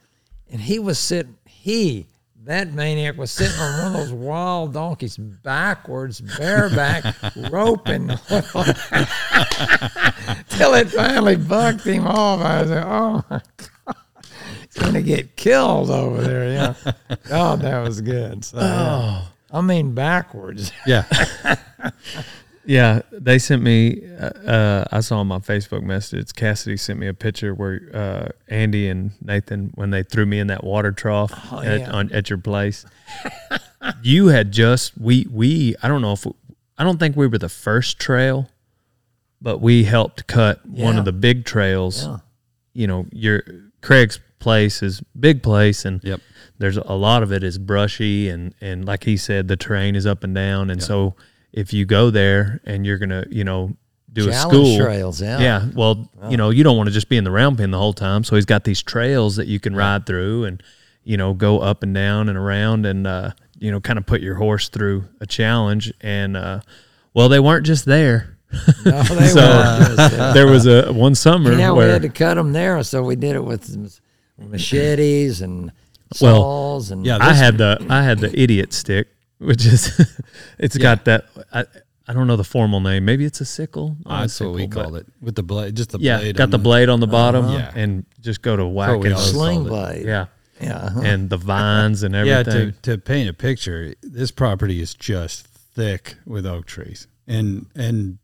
and he was sitting. He that maniac was sitting on one of those wild donkeys backwards, bareback, roping till it finally bucked him off. I was like, oh my God. He's going to get killed over there. Yeah. Oh, that was good. So, yeah. Oh. I mean, backwards. Yeah. Yeah, they sent me. Uh, uh, I saw on my Facebook message. Cassidy sent me a picture where uh, Andy and Nathan, when they threw me in that water trough Oh, at, yeah. on, at your place, you had just we we. I don't know if I don't think we were the first trail, but we helped cut one of the big trails. Yeah. You know, your Craig's place is big place, and Yep. there's a lot of it is brushy and and like he said the terrain is up and down and so if you go there and you're gonna you know do a school trails, yeah. yeah well you know you don't want to just be in the round pen the whole time so he's got these trails that you can ride through and you know go up and down and around and uh you know kind of put your horse through a challenge and uh well they weren't just there. No, they so uh, there. was a one summer you know, we had to cut them there, so we did it with machetes and Well, saws and yeah, I had the I had the idiot stick, which is it's got that I, I don't know the formal name. Maybe it's a sickle. Not a That's what we sickle, but- called it. With the blade, just the Yeah, blade. got on the blade on the bottom, Uh-huh. Yeah. and just go to whack we it. sling called it. blade. Yeah, yeah. and the vines and Yeah, everything. to, to paint a picture, this property is just thick with oak trees, and and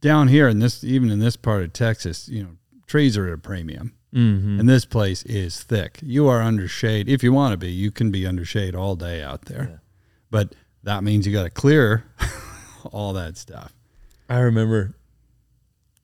down here in this, even in this part of Texas, you know, trees are at a premium, mm-hmm. and this place is thick. You are under shade if you want to be. You can be under shade all day out there, but that means you got to clear all that stuff. I remember.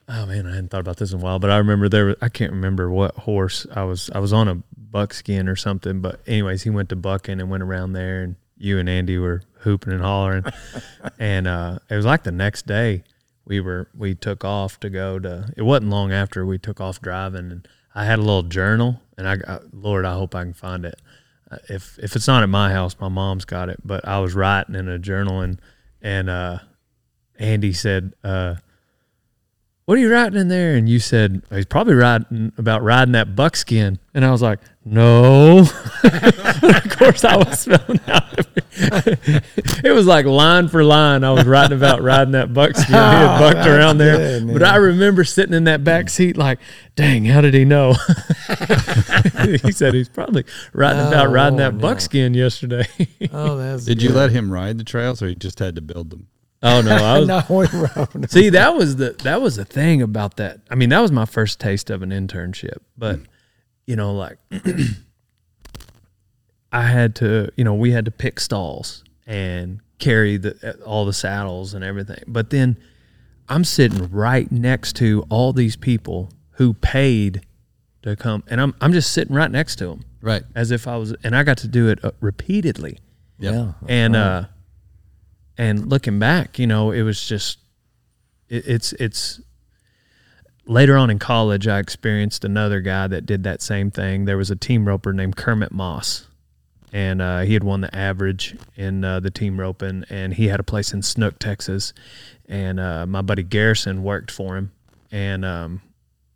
Oh man, I hadn't thought about this in a while, but I remember there. Was, I can't remember what horse I was. I was on a buckskin or something, but anyways, he went to bucking and went around there, and you and Andy were hooping and hollering, and uh, it was like the next day we were we took off to go to. It wasn't long after we took off driving, and I had a little journal, and I, I Lord, I hope I can find it. If if it's not at my house, my mom's got it, but I was writing in a journal, and and uh, Andy said, uh, "What are you writing in there?" And you said, "He's probably writing about riding that buckskin." And I was like, "No." of course, I was spelling out. it was like line for line. I was writing about riding that buckskin. He had oh, bucked that's around there, good, but. I remember sitting in that back seat, like, "Dang, how did he know?" he said he's probably writing about Oh, riding that no. buckskin yesterday. Oh, that's Did you let him ride the trails, or he just had to build them? oh no, I was no, we rode. See, that was the that was the thing about that. I mean, that was my first taste of an internship. But you know, like I had to, you know, we had to pick stalls and carry the all the saddles and everything. But then I'm sitting right next to all these people who paid to come, and I'm I'm just sitting right next to them, Right. as if I was, and I got to do it uh, repeatedly. Yep. Yeah. And uh, and looking back, you know, it was just it, it's it's later on in college I experienced another guy that did that same thing. There was a team roper named Kermit Moss. And uh, he had won the average in uh, the team roping, and he had a place in Snook, Texas. And uh, my buddy Garrison worked for him, and um,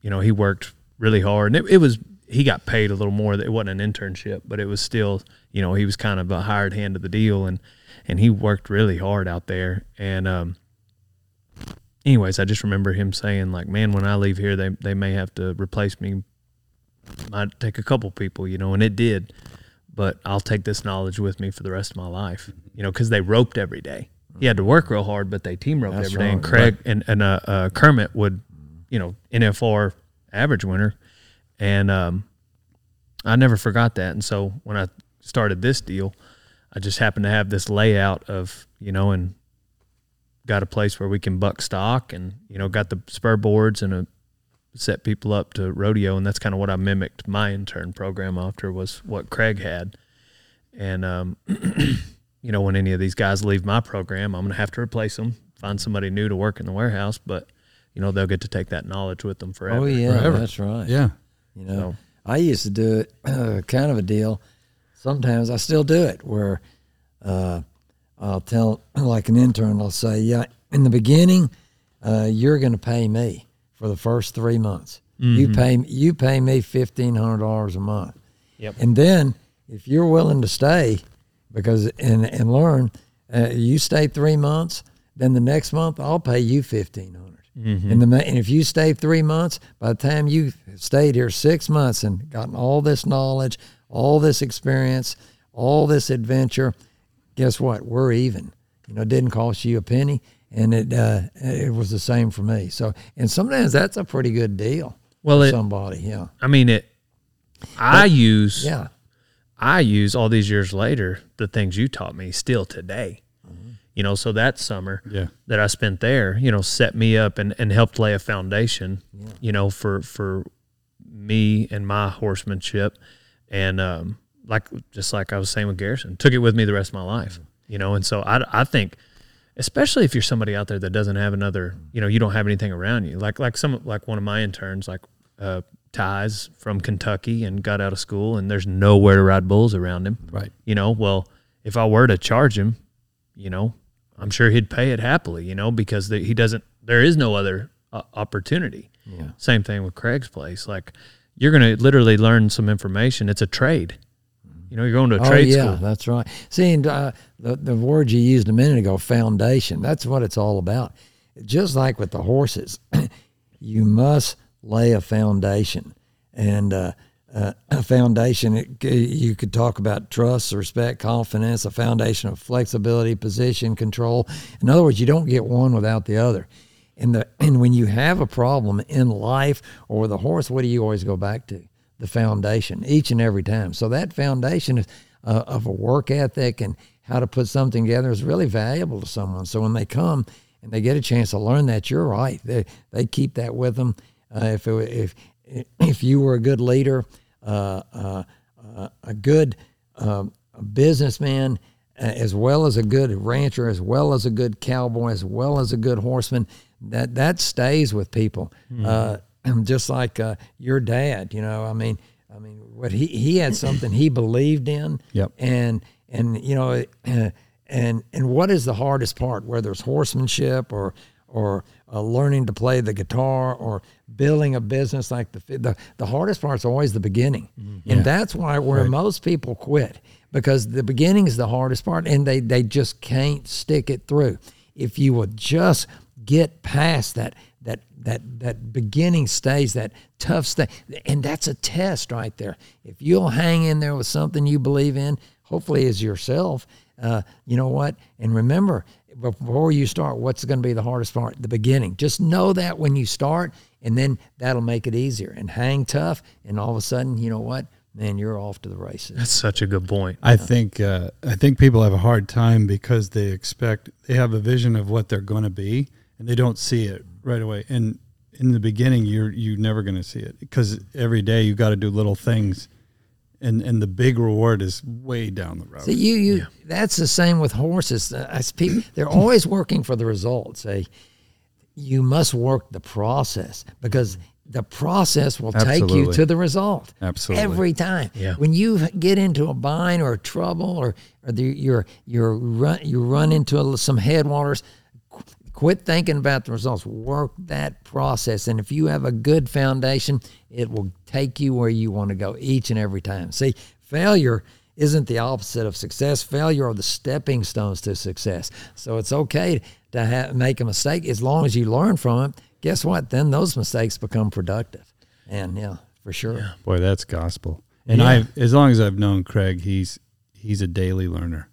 you know he worked really hard. And it, it was he got paid a little more. It wasn't an internship, but it was still you know he was kind of a hired hand of the deal, and and he worked really hard out there. And um, anyways, I just remember him saying like, "Man, when I leave here, they they may have to replace me. Might take a couple people, you know." And it did, but I'll take this knowledge with me for the rest of my life, you know, because they roped every day. He had to work real hard, but they team roped That's every day. And right. Craig and and uh, uh, Kermit would, you know, NFR average winner, and um, I never forgot that. And so when I started this deal, I just happened to have this layout of you know and got a place where we can buck stock and you know got the spur boards and a set people up to rodeo and that's kind of what I mimicked my intern program after was what Craig had and um you know when any of these guys leave my program I'm going to have to replace them find somebody new to work in the warehouse but you know they'll get to take that knowledge with them forever Oh yeah, Forever. that's right. Yeah. You know, So- I used to do it kind of a deal. Sometimes I still do it where uh, I'll tell, like an intern, I'll say, yeah, in the beginning, uh, you're going to pay me for the first three months. You pay you pay me fifteen hundred dollars a month. Yep. And then if you're willing to stay, because and and learn, uh, you stay three months. Then the next month I'll pay you fifteen hundred. And the and if you stay three months, by the time you've stayed here six months and gotten all this knowledge, all this experience, all this adventure, guess what? We're even. You know, it didn't cost you a penny, and it uh, it was the same for me. So, and sometimes that's a pretty good deal. Well, for it- somebody, yeah, I mean it I use yeah, I use all these years later the things you taught me still today. You know, so that summer Yeah. that I spent there, you know, set me up and, and helped lay a foundation, you know, for for me and my horsemanship. And um, like just like I was saying with Garrison, took it with me the rest of my life. You know, and so I I think especially if you're somebody out there that doesn't have another, you know, you don't have anything around you. Like like some like one of my interns, like uh, Ties from Kentucky, and got out of school, and there's nowhere to ride bulls around him. Right. You know, well, if I were to charge him, you know, I'm sure he'd pay it happily. You know, because the, he doesn't. There is no other uh, opportunity. yeah. Same thing with Craig's place. Like you're going to literally learn some information. It's a trade. You know, you're going to a Oh trade yeah, school. that's right. See, and, uh, the the word you used a minute ago, foundation. That's what it's all about. Just like with the horses, you must lay a foundation, and uh, uh, a foundation. It, you could talk about trust, respect, confidence. A foundation of flexibility, position, control. In other words, you don't get one without the other. And the and when you have a problem in life or with a horse, what do you always go back to? The foundation each and every time. So that foundation is, uh, of a work ethic and how to put something together is really valuable to someone. So when they come and they get a chance to learn that, you're right. They they keep that with them. Uh, if it, if if you were a good leader, uh, uh, uh, a good um, businessman, uh, as well as a good rancher, as well as a good cowboy, as well as a good horseman, that that stays with people. Uh, just like uh, your dad, you know. I mean, I mean, what he he had something he believed in. Yep. And and you know, uh, and and what is the hardest part? Whether it's horsemanship or or uh, learning to play the guitar or building a business like the the, the hardest part is always the beginning and that's why where most people quit because the beginning is the hardest part and they they just can't stick it through if you would just get past that that that that beginning stage that tough stage and that's a test right there if you'll hang in there with something you believe in hopefully as yourself uh, you know what and remember before you start, what's going to be the hardest part? The beginning. Just know that when you start, and then that'll make it easier. And hang tough, and all of a sudden, you know what? man, you're off to the races. That's such a good point. I think uh, I think people have a hard time because they expect they have a vision of what they're going to be and they don't see it right away. And in the beginning, you're you're never going to see it because every day you got to do little things, and and the big reward is way down the road. So you you that's the same with horses. Uh, I speak, they're always working for the results. Say, you must work the process because the process will take you to the result. Absolutely. Every time. Yeah. When you get into a bind or a trouble or, or the, you're you're run you run into a, some headwaters, qu- quit thinking about the results. Work that process, and if you have a good foundation, it will take you where you want to go each and every time. See, failure isn't the opposite of success. Failure are the stepping stones to success. So it's okay to ha- make a mistake as long as you learn from it. Guess what? Then those mistakes become productive. And yeah, for sure. Boy, that's gospel. And Yeah. I, as long as I've known Craig, he's he's a daily learner.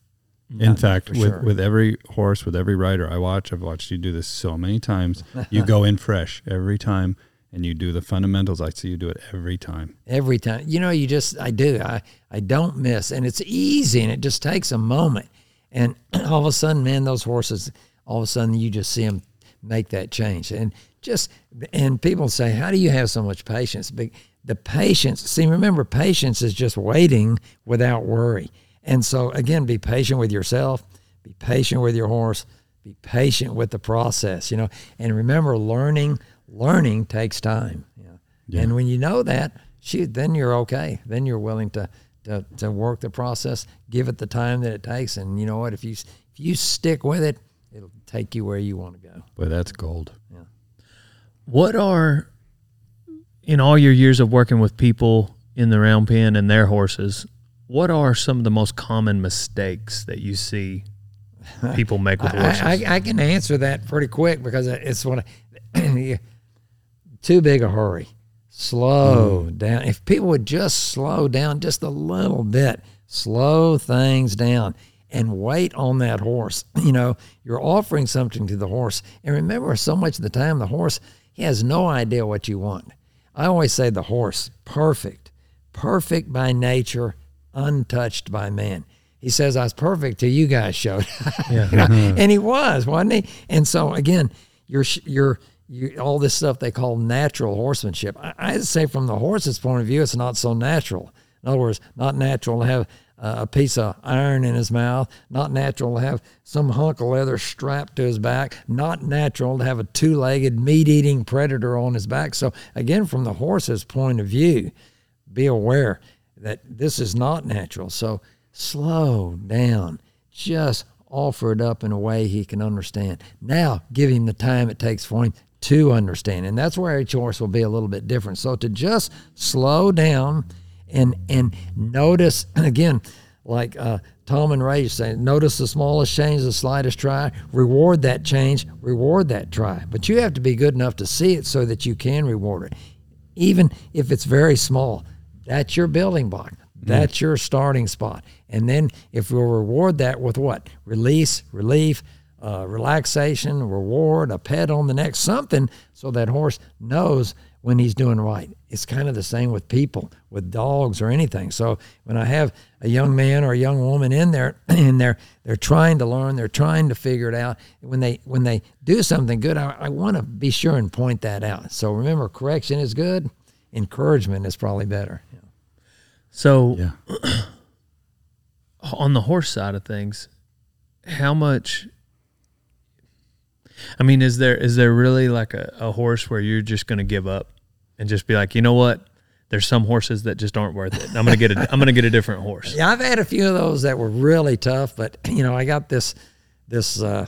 In fact, with sure. with every horse, with every rider I watch, I've watched you do this so many times. You go in fresh every time, and you do the fundamentals. I see you do it every time. every time. You know, you just I do. I I don't miss, and it's easy, and it just takes a moment, and all of a sudden, man, those horses, all of a sudden, you just see them make that change, and just and people say, how do you have so much patience? But the patience. See, remember, patience is just waiting without worry, and so again, be patient with yourself, be patient with your horse. Be patient with the process, you know, and remember, learning learning takes time. You know? And when you know that, shoot, then you're okay. Then you're willing to, to to work the process, give it the time that it takes, and you know what? If you if you stick with it, it'll take you where you want to go. Boy, that's gold. Yeah. What are in all your years of working with people in the round pen and their horses? What are some of the most common mistakes that you see people make with horses? I, I, I can answer that pretty quick because it's one too big a hurry. Slow hmm. down. If people would just slow down just a little bit, slow things down and wait on that horse. You know, you're offering something to the horse. And remember, so much of the time, the horse, he has no idea what you want. I always say the horse, perfect, perfect by nature, untouched by man. He says, I was perfect till you guys showed. You know, and he was, wasn't he? And so again, you're you're you, all this stuff they call natural horsemanship. I, I'd say from the horse's point of view, it's not so natural. In other words, not natural to have uh, a piece of iron in his mouth. Not natural to have some hunk of leather strapped to his back. Not natural to have a two-legged meat-eating predator on his back. So again, from the horse's point of view, be aware that this is not natural. So slow down. Just offer it up in a way he can understand. Now give him the time it takes for him to understand. And that's where each horse will be a little bit different. So to just slow down and and notice and again, like uh, Tom and Ray say, notice the smallest change, the slightest try, reward that change, reward that try. But you have to be good enough to see it so that you can reward it even if it's very small. That's your building block. That's your starting spot. And then if we'll reward that with what? Release, relief, uh, relaxation, reward, a pet on the neck, something so that horse knows when he's doing right. It's kind of the same with people, with dogs or anything. So when I have a young man or a young woman in there and they're they're trying to learn, they're trying to figure it out. When they when they do something good, I, I want to be sure and point that out. So remember, correction is good, encouragement is probably better. So Yeah. on the horse side of things, how much? I mean, is there is there really like a, a horse where you're just going to give up and just be like, you know what? There's some horses that just aren't worth it. I'm gonna get a I'm gonna get a different horse. Yeah, I've had a few of those that were really tough, but you know, I got this this uh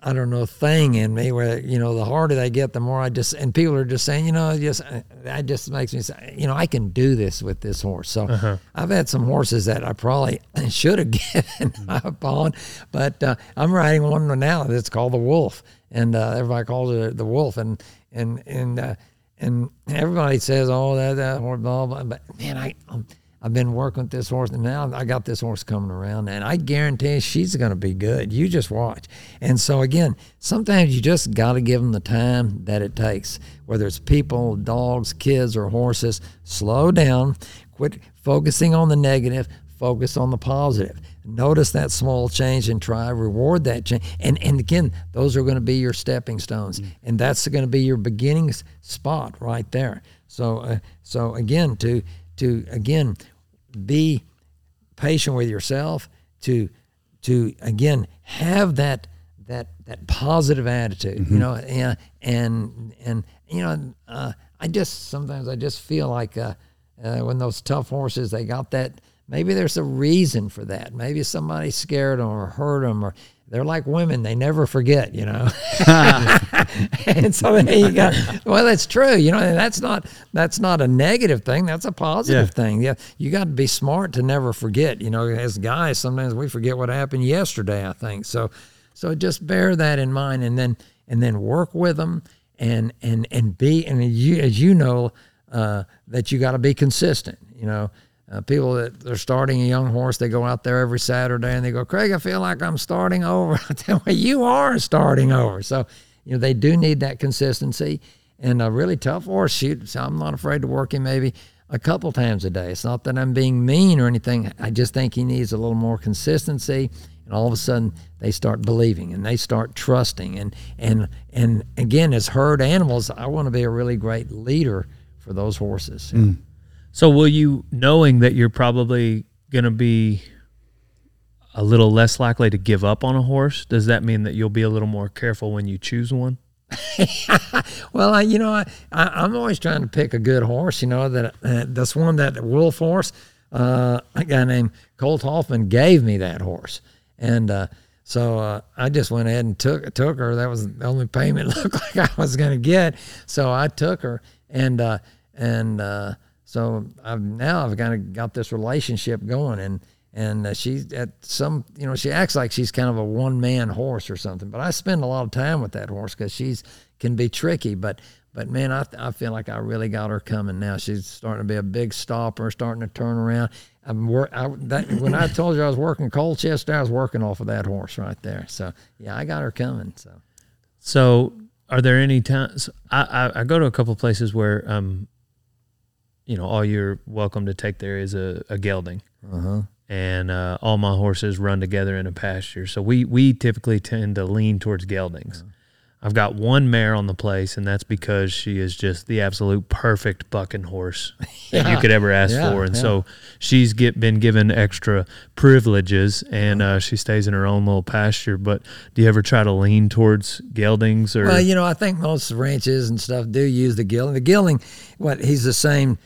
I don't know thing in me where you know the harder they get, the more I just and people are just saying, you know, just that just makes me say, you know, I can do this with this horse. So I've had some horses that I probably should have given up on, but uh, I'm riding one now that's called the Wolf, and uh, everybody calls it the Wolf, and and and uh, and everybody says, oh, that that horse, blah blah. But man, I. Um, I've been working with this horse, and now I got this horse coming around, and I guarantee she's going to be good. You just watch. And so again, sometimes you just got to give them the time that it takes. Whether it's people, dogs, kids, or horses, slow down. quit focusing on the negative, focus on the positive. Notice that small change and try reward that change. And and again, those are going to be your stepping stones, and that's going to be your beginning spot right there. So uh, so again, to to again be patient with yourself to to again have that that that positive attitude you know and and and you know uh, i just sometimes i just feel like uh, uh, when those tough horses they got that maybe there's a reason for that. Maybe somebody scared them or hurt them or they're like women they never forget you know and so there you go. Well, that's true. You know, and that's not that's not a negative thing. That's a positive Yeah. thing. Yeah, you got to be smart to never forget. You know, as guys, sometimes we forget what happened yesterday. I think so. So just bear that in mind, and then and then work with them, and and and be and you as you know uh, that you got to be consistent. You know. Uh, people that they're starting a young horse, they go out there every Saturday and they go, Craig, I feel like I'm starting over. I tell you, you are starting over. So, you know, they do need that consistency. And a really tough horse, shoot, so I'm not afraid to work him maybe a couple times a day. It's not that I'm being mean or anything. I just think he needs a little more consistency. And all of a sudden, they start believing and they start trusting. And and and again, as herd animals, I want to be a really great leader for those horses. So will you, knowing that you're probably going to be a little less likely to give up on a horse, does that mean that you'll be a little more careful when you choose one? Well, I, you know, I, I, I'm always trying to pick a good horse. You know that uh, this one that wolf horse, uh, a guy named Colt Hoffman gave me that horse, and uh, so uh, I just went ahead and took took her. That was the only payment looked like I was going to get. So I took her, and uh, and uh, so I've now I've kind of got this relationship going, and and uh, she's at some you know she acts like she's kind of a one man horse or something but i spend a lot of time with that horse because she's can be tricky but but man I, I feel like i really got her coming now. She's starting to be a big stopper starting to turn around. I'm work I, that, when i told you i was working colchester i was working off of that horse right there. So yeah i got her coming so. So, are there any times I, I, I go to a couple places where um, you know, all you're welcome to take there is a, a gelding, uh-huh and uh, all my horses run together in a pasture. So we we typically tend to lean towards geldings. I've got one mare on the place, and that's because she is just the absolute perfect bucking horse that you could ever ask Yeah, for, and yeah. so she's get been given extra privileges, and uh, she stays in her own little pasture. But do you ever try to lean towards geldings or? Well, you know, I think most ranches and stuff do use the gelding. The gelding, what he's the same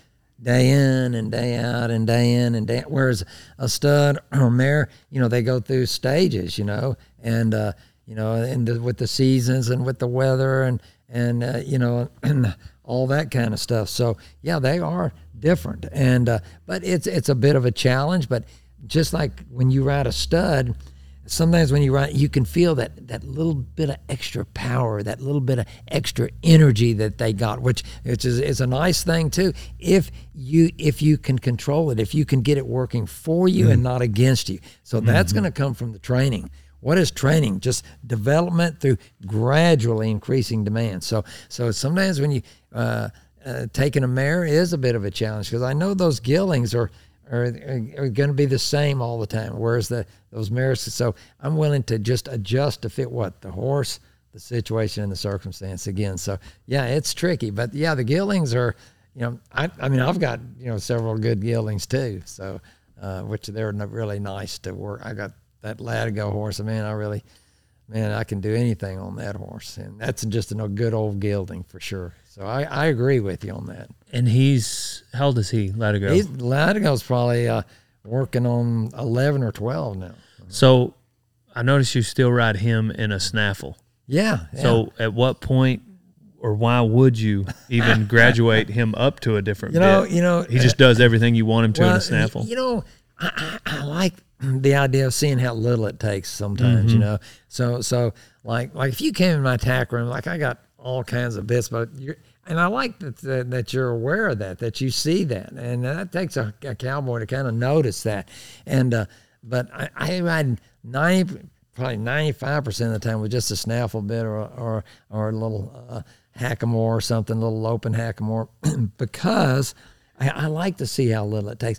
day in and day out and day in and day. out. Whereas a stud or mare, you know, they go through stages, you know, and uh, you know, and the, with the seasons and with the weather and and uh, you know, and all that kind of stuff. So yeah, they are different, and uh, but it's it's a bit of a challenge. But just like when you ride a stud, sometimes when you run, you can feel that that little bit of extra power, that little bit of extra energy that they got, which which is, is a nice thing too. If you if you can control it, if you can get it working for you and not against you, so that's going to come from the training. What is training? Just development through gradually increasing demand. So so sometimes when you uh, uh, taking a mare is a bit of a challenge because I know those geldings are are, are going to be the same all the time. Whereas the those mares, so I'm willing to just adjust to fit what the horse, the situation, and the circumstance again. So yeah, it's tricky, but yeah, the geldings are, you know, I I mean I've got you know several good geldings too, so uh, which they're really nice to work. I got that Latigo horse, man, I really. Man, I can do anything on that horse, and that's just a good old gelding for sure. So I, I agree with you on that. and he's how old is he? Let it go. He's Latigo's probably uh, working on eleven or twelve now. So I noticed you still ride him in a snaffle. Yeah. yeah. So at what point or why would you even graduate him up to a different you know, bit? you know, He just does everything you want him to in a snaffle. You know, I, I, I like the idea of seeing how little it takes sometimes. Mm-hmm. You know, so so like like if you came in my tack room, like I got all kinds of bits, but you're. And I like that, that that you're aware of that, that you see that, and that takes a, a cowboy to kind of notice that. And uh, but I, I ride ninety, probably ninety five percent of the time with just a snaffle bit or or or a little uh, hackamore or something, a little open hackamore, because I, I like to see how little it takes.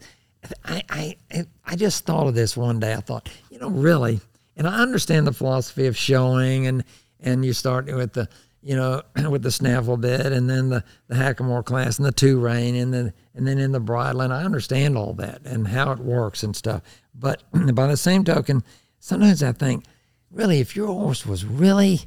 I, I I just thought of this one day. I thought, you know, really, and I understand the philosophy of showing, and and you start with the you know with the snaffle bit, and then the the hackamore class, and the two rein, and then and then in the bridle, and I understand all that and how it works and stuff. But by the same token, sometimes I think, really, if your horse was really,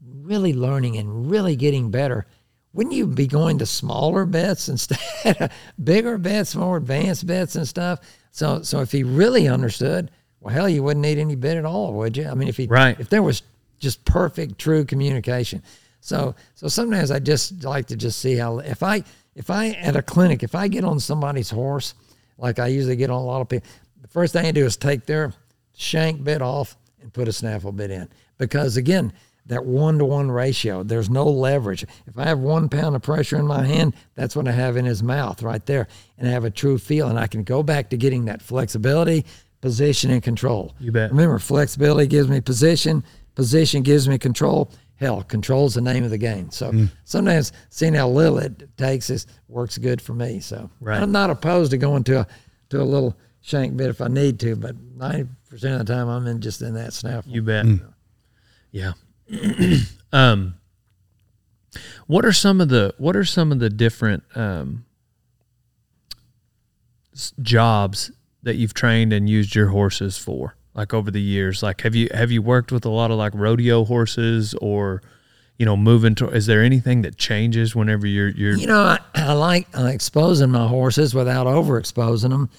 really learning and really getting better, wouldn't you be going to smaller bits instead of bigger bits, more advanced bits and stuff? So, so if he really understood, well, hell, you wouldn't need any bit at all, would you? I mean, if he, Right. if there was just perfect, true communication. So, so sometimes I just like to just see how if I if I at a clinic if I get on somebody's horse, like I usually get on a lot of people, the first thing I do is take their shank bit off and put a snaffle bit in because again that one to one ratio there's no leverage if i have one pound of pressure in my hand that's what i have in his mouth right there and i have a true feel and i can go back to getting that flexibility position and control You bet. remember flexibility gives me position position gives me control hell control's the name of the game so Mm. sometimes seeing how little it takes is works good for me so Right. i'm not opposed to going to a to a little shank bit if i need to but 90% of the time i'm in just in that snaffle You bet. Yeah. um, what are some of the what are some of the different um, s- jobs that you've trained and used your horses for? Like over the years, like have you have you worked with a lot of like rodeo horses or you know moving to? Is there anything that changes whenever you're you're You know, I, I like exposing my horses without overexposing them.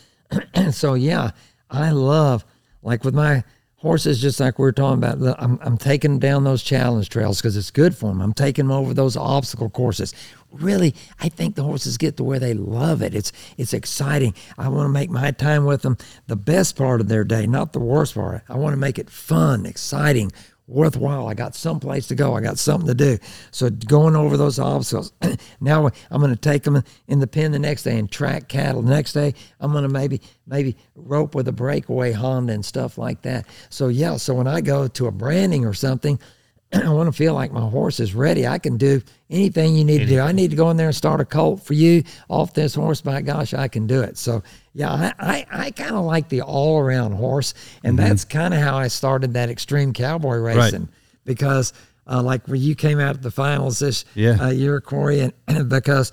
and so, yeah, I love, like with my horses, just like we were talking about, I'm, I'm taking down those challenge trails because it's good for them. I'm taking them over those obstacle courses. Really, I think the horses get to where they love it. It's it's exciting. I want to make my time with them the best part of their day, not the worst part. I want to make it fun, exciting, worthwhile. I got someplace to go. I got something to do. So going over those obstacles. now I'm going to take them in the pen the next day and track cattle. The next day I'm going to maybe maybe rope with a breakaway Honda and stuff like that. So yeah. So when I go to a branding or something. I want to feel like my horse is ready. I can do anything you need to do. I need to go in there and start a colt for you off this horse. By gosh, I can do it. So yeah, I I, I kind of like the all around horse, and that's kind of how I started that extreme cowboy racing because uh, like when you came out at the finals this Yeah. uh, year, Corey, and, and because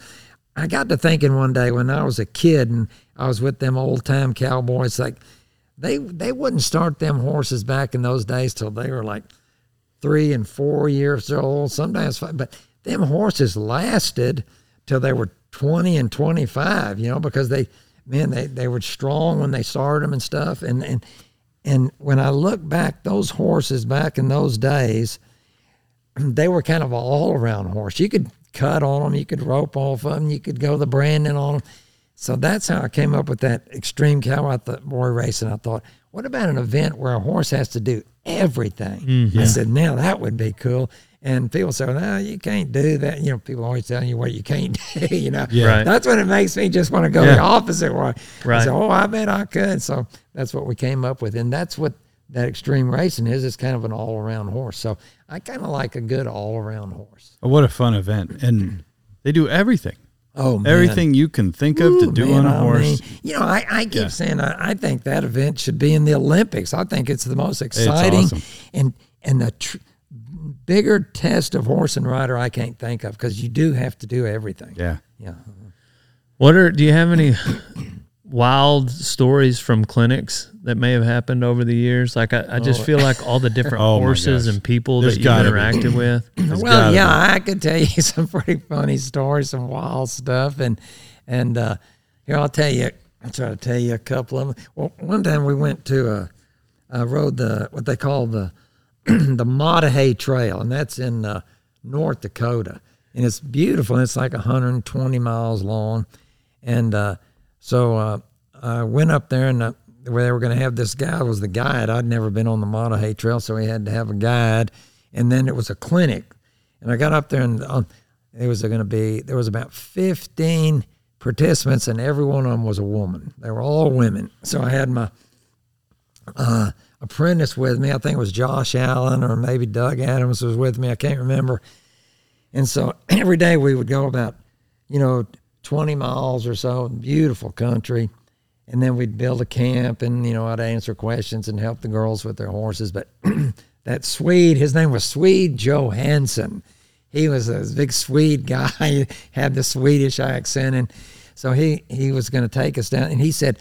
I got to thinking one day when I was a kid and I was with them old time cowboys, like they they wouldn't start them horses back in those days till they were like three and four years old, sometimes five. But them horses lasted till they were 20 and 25, you know, because they, man, they, they were strong when they started them and stuff. And, and, and when I look back, those horses back in those days, they were kind of an all around horse. You could cut on them, you could rope off of them, you could go the branding on them. So that's how I came up with that extreme cowboy boy racing. I thought, what about an event where a horse has to do everything? Mm-hmm. I said, now that would be cool. And people say, no, you can't do that. You know, people always telling you what you can't do. You know, Yeah. Right. that's when it makes me just want to go Yeah. the opposite way. I Right. said, oh, I bet I could. So that's what we came up with, and that's what that extreme racing is. It's kind of an all around horse. So I kind of like a good all around horse. Oh, what a fun event. And they do everything. Oh, man. Everything you can think of to do man, on a oh, horse. mean, you know, I, I keep Yeah. saying I, I think that event should be in the Olympics. I think it's the most exciting awesome. and and the tr- bigger test of horse and rider I can't think of because you do have to do everything. yeah. Yeah. What are do you have any wild stories from clinics that may have happened over the years? Like I, I just feel like all the different Oh horses and people There's that you've gotta be. interacted with. Well, gotta yeah, I could tell you some pretty funny stories, some wild stuff, and and uh, here I'll tell you. I'll try to tell you a couple of them. Well, one time we went to a, I rode the what they call the the Maah Daah Hey Trail, and that's in uh, North Dakota, and it's beautiful. And it's like 120 miles long, and uh, so uh, I went up there and. Uh, where they were going to have this guy was the guide. I'd never been on the Maah Daah Hey Trail, so we had to have a guide. And then it was a clinic, and I got up there and um, it was going to be there was about 15 participants, and every one of them was a woman. They were all women. So I had my uh, apprentice with me. I think it was Josh Allen or maybe Doug Adams was with me. I can't remember. And so every day we would go about, you know, 20 miles or so, beautiful country. And then we'd build a camp and, you know, I'd answer questions and help the girls with their horses. But that Swede, his name was Swede Johansson. He was a big Swede guy, had the Swedish accent. And so he, he was going to take us down. And he said,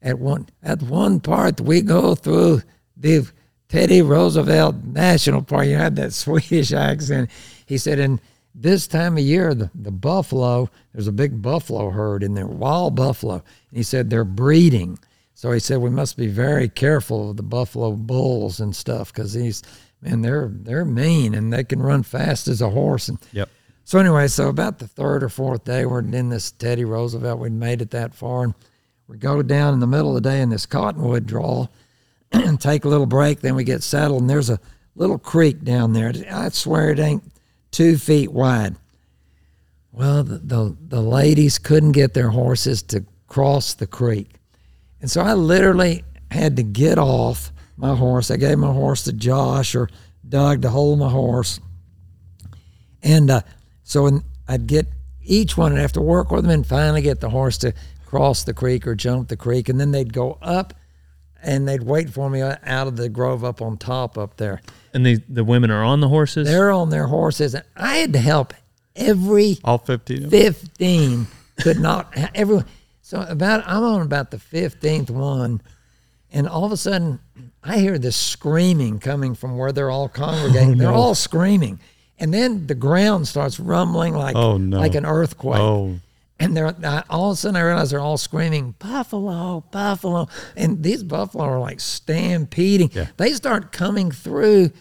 at one, at one part, we go through the Teddy Roosevelt National Park. You had that Swedish accent. He said, and this time of year, the, the buffalo, there's a big buffalo herd in there, wild buffalo. And he said they're breeding. So he said we must be very careful of the buffalo bulls and stuff because these, man, they're they're mean and they can run fast as a horse. And Yep. so anyway, so about the third or fourth day, we're in this Teddy Roosevelt. We'd made it that far, and we go down in the middle of the day in this cottonwood draw, and take a little break. Then we get settled, and there's a little creek down there. I swear it ain't two feet wide. Well, the, the, the ladies couldn't get their horses to cross the creek. And so I literally had to get off my horse. I gave my horse to Josh or Doug to hold my horse. And uh, so when I'd get each one and have to work with them and finally get the horse to cross the creek or jump the creek. And then they'd go up and they'd wait for me out of the grove up on top up there. And the, the women are on the horses? They're on their horses. And I had to help every All 15 15 could not everyone so about i'm on about the 15th one and all of a sudden i hear this screaming coming from where they're all congregating oh, they're all screaming and then the ground starts rumbling like Oh, no. like an earthquake Oh, and they're I, all of a sudden I realize they're all screaming buffalo, buffalo, and these buffalo are like stampeding. Yeah. They start coming through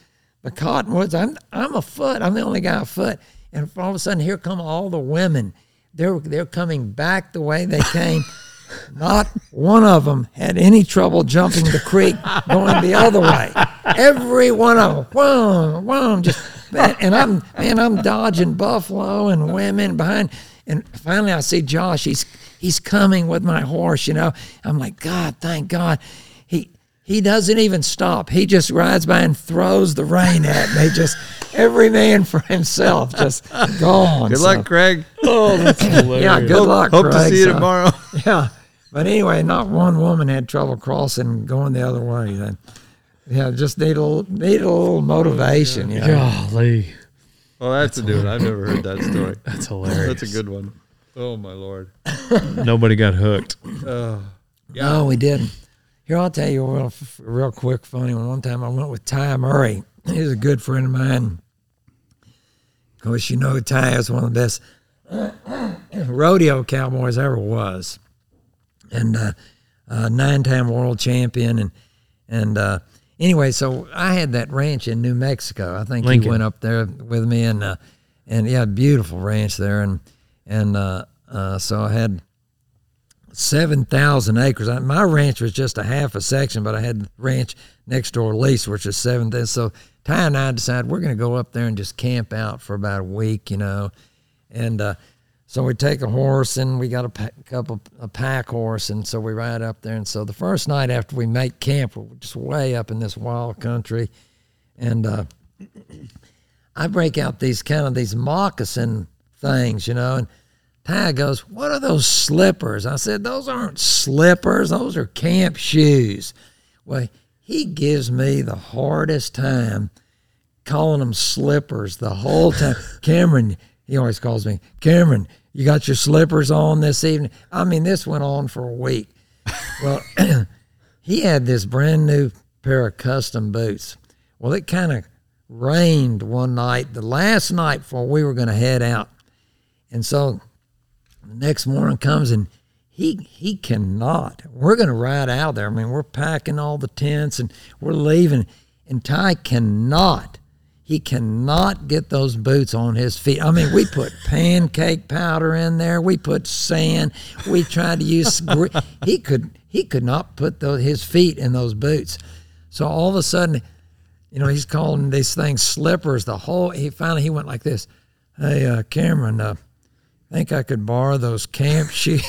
the cottonwoods. I'm I'm a foot. I'm the only guy a foot, and all of a sudden here come all the women. They're they're coming back the way they came. Not one of them had any trouble jumping the creek going the other way. Every one of them, whoa, whoa, just and I'm man, I'm dodging buffalo and women behind. And finally, I see Josh. He's he's coming with my horse. You know, I'm like, God, thank God. He he doesn't even stop. He just rides by and throws the rein at me. Just every man for himself, just gone. good So, luck, Craig. Oh, that's hilarious. Yeah, good luck. Hope to see you So- tomorrow. yeah. But anyway, not one woman had trouble crossing going the other way. Then, yeah, just need a little, need a little motivation. You know? Golly. Well, that's a dude. I've never heard that story. That's hilarious. That's a good one. Oh, my Lord. Nobody got hooked. Oh, No, we didn't. Here, I'll tell you a real, real quick funny one. One time I went with Ty Murray. He's a good friend of mine. Of course, you know Ty is one of the best rodeo cowboys ever was, and uh, uh, nine-time world champion. And and uh, anyway, so I had that ranch in New Mexico. I think Lincoln. he went up there with me, and uh, and yeah, beautiful ranch there, and and uh, uh, so I had seven thousand acres. I, my ranch was just a half a section, but I had the ranch next door lease, which is seven. So Ty and I decided we're going to go up there and just camp out for about a week, you know, and uh, so we take a horse and we got a pa- couple a pack horse, and so we ride up there. And so the first night after we make camp, we're just way up in this wild country, and uh, I break out these kind of these moccasin things, you know, and Ty goes, What are those slippers? I said, Those aren't slippers, those are camp shoes. Well, he gives me the hardest time calling them slippers the whole time. Cameron, he always calls me, Cameron, you got your slippers on this evening? I mean, this went on for a week. Well, he had this brand new pair of custom boots. Well, it kind of rained one night, the last night before we were going to head out. And so the next morning comes and he he cannot. We're going to ride out there. I mean, we're packing all the tents and we're leaving. And Ty cannot. He cannot get those boots on his feet. I mean, we put pancake powder in there. We put sand. We tried to use. he could he could not put those, his feet in those boots. So all of a sudden, you know, he's calling these things slippers. The whole he finally he went like this. Hey, uh, Cameron, uh, think I could borrow those camp shoes.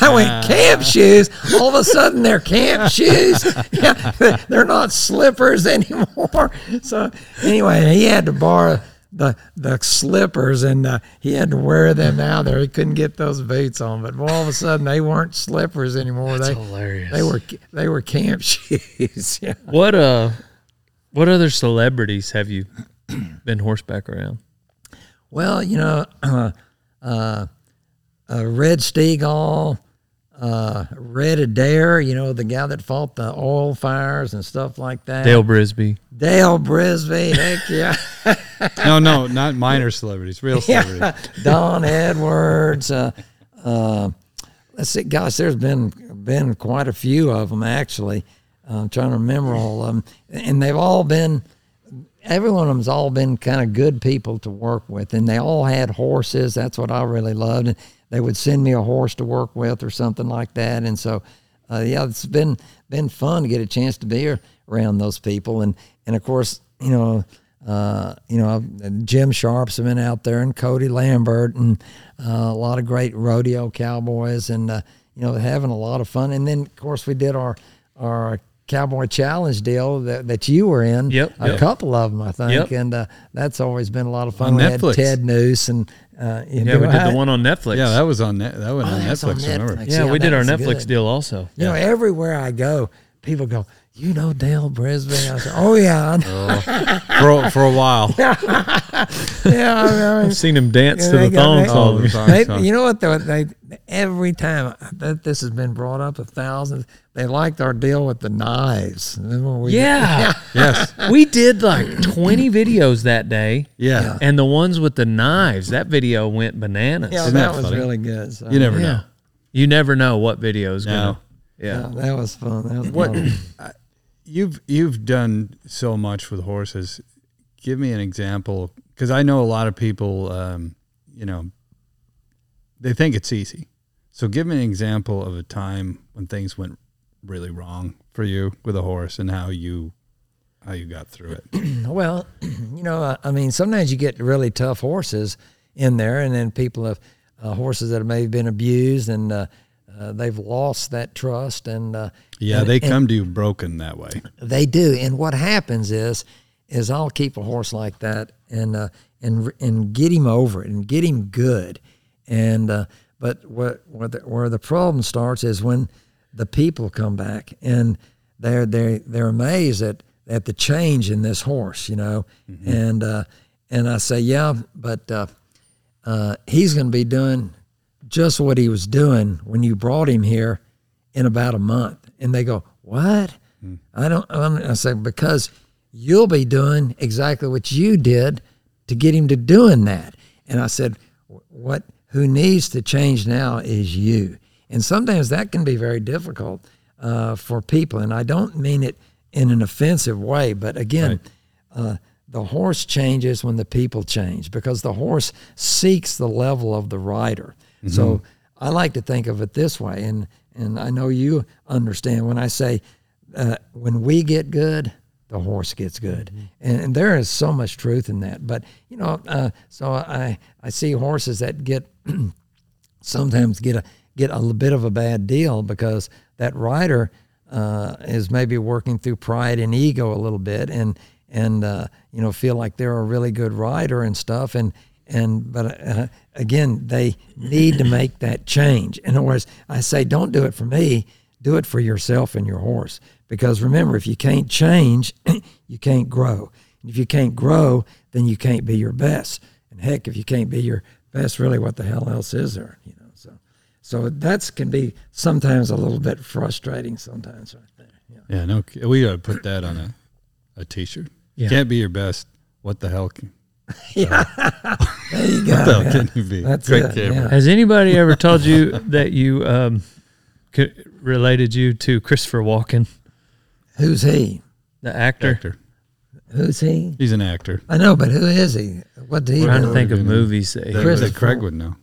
I went, camp shoes? All of a sudden they're camp shoes. Yeah, they're not slippers anymore. So anyway, he had to borrow the the slippers, and uh, he had to wear them out there. He couldn't get those boots on, but all of a sudden they weren't slippers anymore. That's they hilarious. they were they were camp shoes. yeah. What uh, what other celebrities have you been horseback around? Well, you know, uh, uh, uh, Red Steagall, uh, Red Adair, you know, the guy that fought the oil fires and stuff like that. Dale Brisby. Dale Brisby, heck yeah. No, no, not minor celebrities, real celebrities. yeah. Don Edwards. Uh, uh, let's see, gosh, there's been been quite a few of them actually. I'm trying to remember all of them, and they've all been. Every one of them's all been kind of good people to work with, and they all had horses. That's what I really loved. And they would send me a horse to work with or something like that. And so, uh, yeah, it's been been fun to get a chance to be around those people. And and of course, you know, uh, you know, Jim Sharp's been out there, and Cody Lambert, and uh, a lot of great rodeo cowboys, and uh, you know, having a lot of fun. And then, of course, we did our our cowboy challenge deal that, that you were in. Yep, a yep. couple of them, I think, Yep. and uh, that's always been a lot of fun. On we had Ted Noose, and uh, you Yeah, know, we did I- the one on Netflix. Yeah, that was on net, that went Oh, on that's on Netflix. Remember. Yeah, yeah, we did our Netflix good. deal also. You know, everywhere I go, people go, "You know Dale Brisbane?" I say, "Oh yeah, I. For a- for a while. yeah." I mean, I've seen him dance Yeah, to the got- thong song. Oh, the They, song. you know what? Though they every time that this has been brought up a thousand, they liked our deal with the knives. Remember we- Yeah. Yes. we did like 20 videos that day. Yeah. And the ones with the knives, that video went bananas. yeah, Isn't that, that was funny? really good. So, You never Yeah. know. You never know what video is going No. to. Yeah. yeah, that was fun. That was What fun. you've you've done so much with horses. Give me an example, because I know a lot of people. Um, you know, they think it's easy. So give me an example of a time when things went really wrong for you with a horse and how you how you got through it. Well, you know, I mean, sometimes you get really tough horses in there, and then people have uh, horses that have maybe been abused and uh, uh, they've lost that trust. And uh, Yeah, and- they and come to you broken that way. They do, and what happens is, is I'll keep a horse like that and uh, and and get him over it and get him good, and uh, but what where the, where the problem starts is when the people come back and they're they they're amazed at at the change in this horse, you know, and uh, and I say yeah, but uh, uh, he's going to be doing just what he was doing when you brought him here in about a month. And they go, What? I don't, I'm, I say, Because you'll be doing exactly what you did to get him to doing that. And I said, What, who needs to change now is you. And sometimes that can be very difficult uh, for people. And I don't mean it in an offensive way, but again, uh, the horse changes when the people change because the horse seeks the level of the rider. So I like to think of it this way, and and I know you understand when I say uh, when we get good, the horse gets good, and, and there is so much truth in that. But you know, uh, so I I see horses that get sometimes get a get a little bit of a bad deal because that rider uh, is maybe working through pride and ego a little bit, and and uh, you know feel like they're a really good rider and stuff, and and but uh, again they need to make that change. In other words, I say don't do it for me, do it for yourself and your horse, because remember if you can't change, you can't grow. And if you can't grow, then you can't be your best. And heck, if you can't be your best, really, what the hell else is there? You so so that's can be sometimes a little bit frustrating. Sometimes, right there. Yeah. Yeah, no, we got to put that on a, a t-shirt. Yeah. Can't be your best. What the hell can, There you go. what the hell yeah. can you be? That's Great it, camera. yeah. Has anybody ever told you that you um, c- related you to Christopher Walken, Who's he? the actor? Actor. Who's he? He's an actor. I know, but who is he? What did he I'm trying to think of movies that That, Chris- that Craig would know.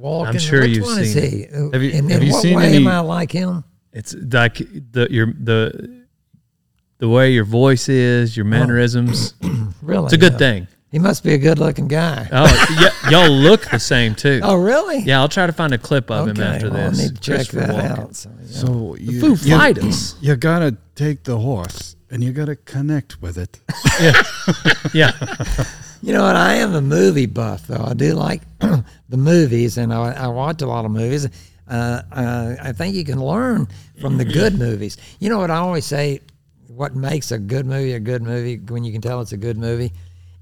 Walken. I'm sure Which you've one is seen he? Uh, have you- in have you what seen way any- am I like him? It's like the your the the way your voice is, your oh. mannerisms. Really? It's a good Yeah. thing. He must be a good-looking guy. Oh, y- y'all look the same too. Oh, really? Yeah, I'll try to find a clip of him after well, this. I need to check that Walken. out. So, yeah. So you, Foo you- Fighters. You gotta take the horse and you gotta connect with it. Yeah, yeah. You know what? I am a movie buff, though. I do like the movies, and I, I watch a lot of movies. Uh, uh, I think you can learn from the good movies. You know what I always say? What makes a good movie a good movie when you can tell it's a good movie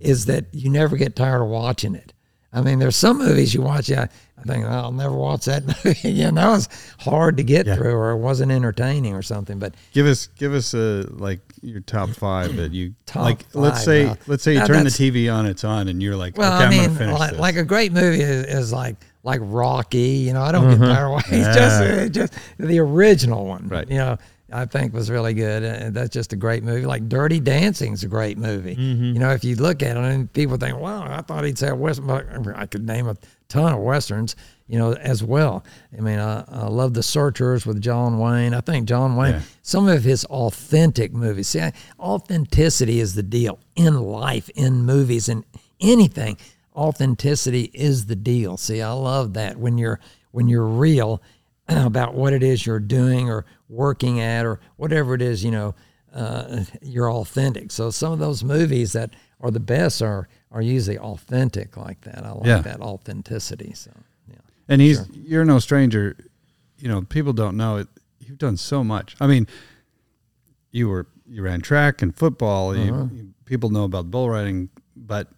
is that you never get tired of watching it. I mean, there's some movies you watch, I, I think, I'll never watch that movie. know, that was hard to get Yeah. through or it wasn't entertaining or something. But Give us give us a like your top five that you like. let's say wow. Uh, let's say you turn the TV on, it's on, and you're like, Well, okay, I I'm mean, like, like a great movie is, is like like Rocky. You know, I don't get mm-hmm. tired of watching. It's just it's just the original one. Right. You know, I think was really good. And that's just a great movie. Like Dirty Dancing's a great movie. Mm-hmm. You know, if you look at it, and people think, "Wow, I thought he'd say a western." But I could name a ton of westerns. You know, as well. I mean, I, I love The Searchers with John Wayne. I think John Wayne, Yeah. some of his authentic movies. See, authenticity is the deal in life, in movies, in anything. Authenticity is the deal. See, I love that when you're when you're real about what it is you're doing or working at or whatever it is. You know, uh, you're authentic. So some of those movies that are the best are are usually authentic like that. I like Yeah. that authenticity. So yeah. and he's you're no stranger. You know, people don't know it. You've done so much. I mean, you were you ran track and football. You, you, people know about bull riding, but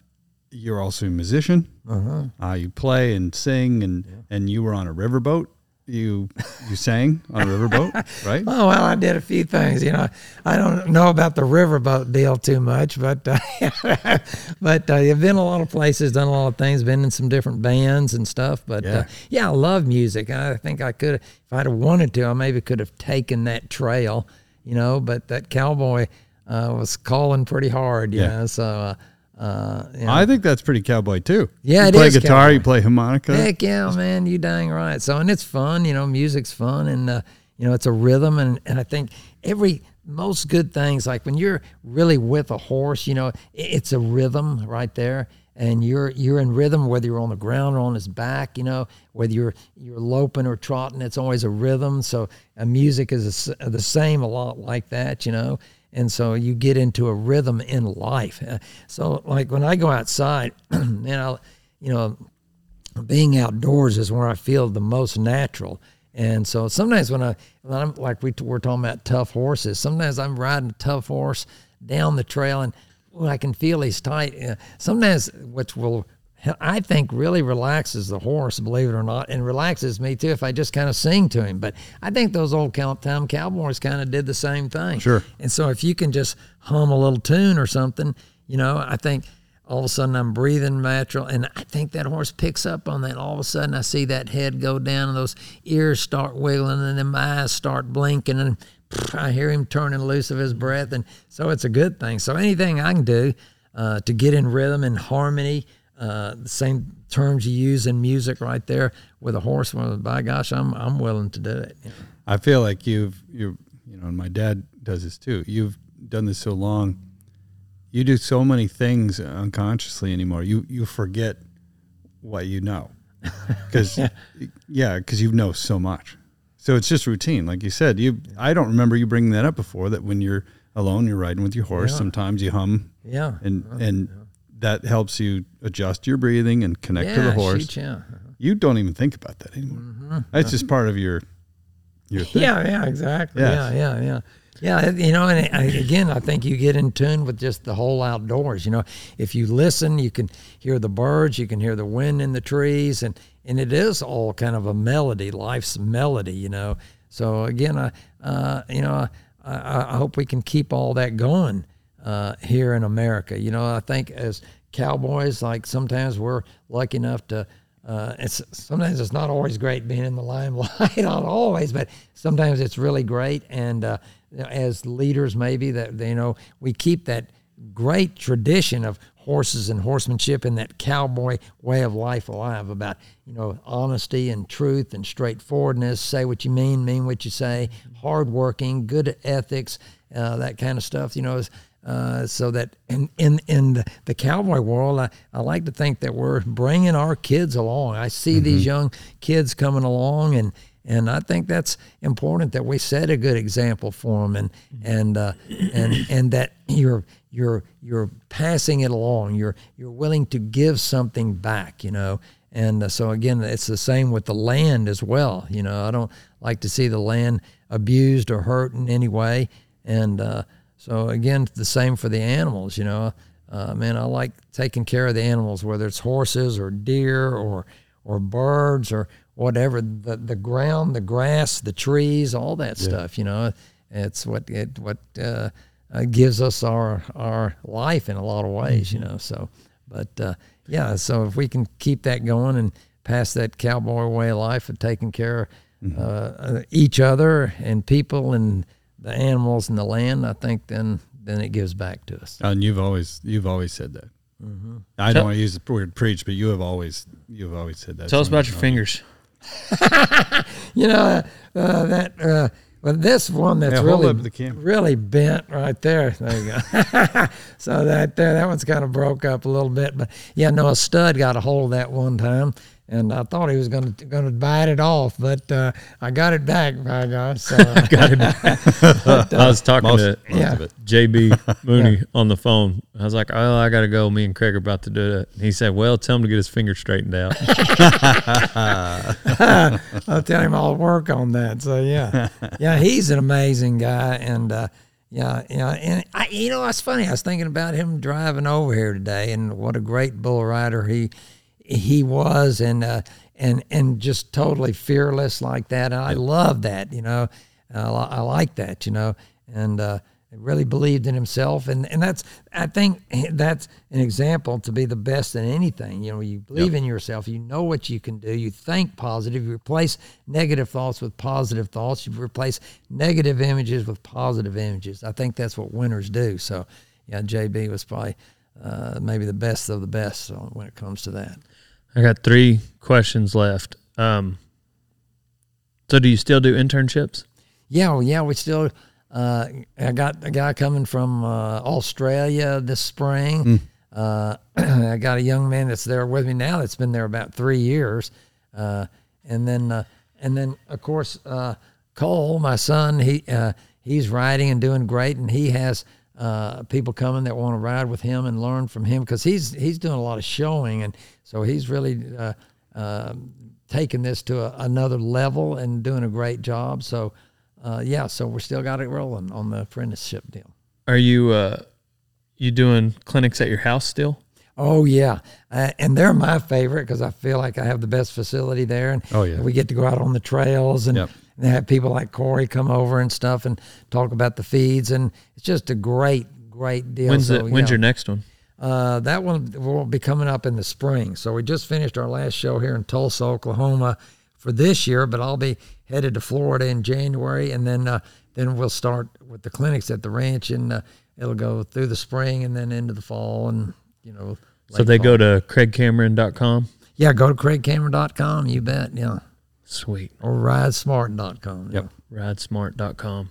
you're also a musician. Uh-huh. you play and sing, and and you were on a riverboat. You you sang on a riverboat, right? Oh well, I did a few things. You know, I don't know about the riverboat deal too much, but uh, but uh, I've been a lot of places, done a lot of things, been in some different bands and stuff. But yeah, Yeah. uh, yeah I love music. I think I could, if I'd have wanted to, I maybe could have taken that trail. You know, but that cowboy uh, was calling pretty hard. You Yeah. know, so. Uh, you know, I think that's pretty cowboy too. Yeah, you it play is guitar, cowboy. you play harmonica. Heck yeah, man! You dang right. So and it's fun, you know. Music's fun, and uh, you know it's a rhythm, and and I think every most good things like when you're really with a horse, you know, it's a rhythm right there, and you're you're in rhythm whether you're on the ground or on his back, you know, whether you're you're loping or trotting, it's always a rhythm. So uh, music is a the same a lot like that, you know. And so you get into a rhythm in life. Uh, so like when I go outside, and I, you know, being outdoors is where I feel the most natural. And so sometimes when I, when I'm like we we're talking about tough horses, sometimes I'm riding a tough horse down the trail and I can feel he's tight. Uh, Sometimes, which will I think really relaxes the horse, believe it or not, and relaxes me too if I just kind of sing to him. But I think those old time cowboys kind of did the same thing. Sure. And so if you can just hum a little tune or something, you know, I think all of a sudden I'm breathing natural, and I think that horse picks up on that. All of a sudden I see that head go down, and those ears start wiggling, and then my eyes start blinking, and I hear him turning loose of his breath, and so it's a good thing. So anything I can do uh, to get in rhythm and harmony, uh, the same terms you use in music right there with a horse, well, by gosh, I'm I'm willing to do it. you know. I feel like you've you you know, and my dad does this too. You've done this so long. You do so many things unconsciously anymore. You you forget what you know because yeah, because you know so much. So it's just routine, like you said. You I don't remember you bringing that up before. That when you're alone, you're riding with your horse. Yeah. Sometimes you hum, Yeah. and and that helps you adjust your breathing and connect to the horse. yeah. Uh-huh. You don't even think about that anymore. Mm-hmm. That's just part of your your thing. Yeah, yeah, exactly. Yes. Yeah, yeah, yeah. Yeah, you know, and uh, again, I think you get in tune with just the whole outdoors. You know, if you listen, you can hear the birds, you can hear the wind in the trees, and and it is all kind of a melody, life's melody. You know, so again, I, uh, you know, I I hope we can keep all that going uh, here in America. You know, I think as cowboys, like sometimes we're lucky enough to. Uh, it's sometimes it's not always great being in the limelight, not always, but sometimes it's really great. And uh, as leaders, maybe that you know we keep that great tradition of horses and horsemanship and that cowboy way of life alive about you know honesty and truth and straightforwardness. Say what you mean, mean what you say. Hardworking, good ethics, uh, that kind of stuff. You know. Is, uh, so that in in, in the, the cowboy world, I, I like to think that we're bringing our kids along. I see these young kids coming along, and and I think that's important that we set a good example for them, and and uh, and and that you're you're you're passing it along. You're you're willing to give something back. You know, and uh, so again, it's the same with the land as well. You know, I don't like to see the land abused or hurt in any way. And uh, so again, the same for the animals. You know, uh, man, I like taking care of the animals, whether it's horses or deer or or birds or whatever. The the ground, the grass, the trees, all that stuff. You know, it's what it what uh, uh, gives us our our life in a lot of ways. You know, so but uh, yeah, so if we can keep that going and pass that cowboy way of life of taking care of uh, uh, each other and people and the animals and the land, I think then then it gives back to us. And you've always you've always said that. Mm-hmm. I don't want to use the word preach, but you have always you've always said that. Tell us about your fingers. You know uh, that. Uh, well, this one that's Yeah, really the really bent right there. There you go. so that there, that one's kind of broke up a little bit, but yeah, no, a stud got a hold of that one time, and I thought he was going to going to bite it off, but uh, I got it back, by gosh. So, Got it. back. I was talking Most, to most Yeah. JB Mooney on the phone. I was like, "Oh, I got to go. Me and Craig are about to do it." He said, "Well, tell him to get his finger straightened out." I'll tell him I'll work on that. So yeah, yeah, he's an amazing guy, and uh, yeah, yeah, and I, you know, it's funny. I was thinking about him driving over here today, and what a great bull rider he he was, and uh, and and just totally fearless like that. And I love that. You know, I, I like that. You know, and. Uh, really believed in himself and, and that's I think that's an example to be the best in anything. You know, you believe in yourself, you know what you can do, you think positive, you replace negative thoughts with positive thoughts, you replace negative images with positive images. I think that's what winners do. So yeah, JB was probably uh, maybe the best of the best when it comes to that. I got three questions left. Um, so, do you still do internships? Yeah, well, yeah, we still. Uh, I got a guy coming from uh, Australia this spring. Uh, I got a young man that's there with me now that's been there about three years, uh, and then uh, and then of course uh, Cole, my son, he uh, he's riding and doing great, and he has uh, people coming that want to ride with him and learn from him because he's he's doing a lot of showing, and so he's really uh, uh, taking this to a, another level and doing a great job. So uh, yeah, so we're still got it rolling on the apprenticeship deal. Are you uh, you doing clinics at your house still? Oh yeah, uh, and they're my favorite because I feel like I have the best facility there, and Oh, yeah. we get to go out on the trails and, Yep. And have people like Corey come over and stuff and talk about the feeds, and it's just a great, great deal. When's So, the, when's your next one? Uh, that one will be coming up in the spring. So we just finished our last show here in Tulsa, Oklahoma, for this year. But I'll be headed to Florida in January, and then uh, then we'll start with the clinics at the ranch, and uh, it'll go through the spring and then into the fall, and you know. So they go to craigcameron.com. Yeah, go to craigcameron.com. You bet. Yeah, Sweet. or ridesmart.com. Yep. Ridesmart.com.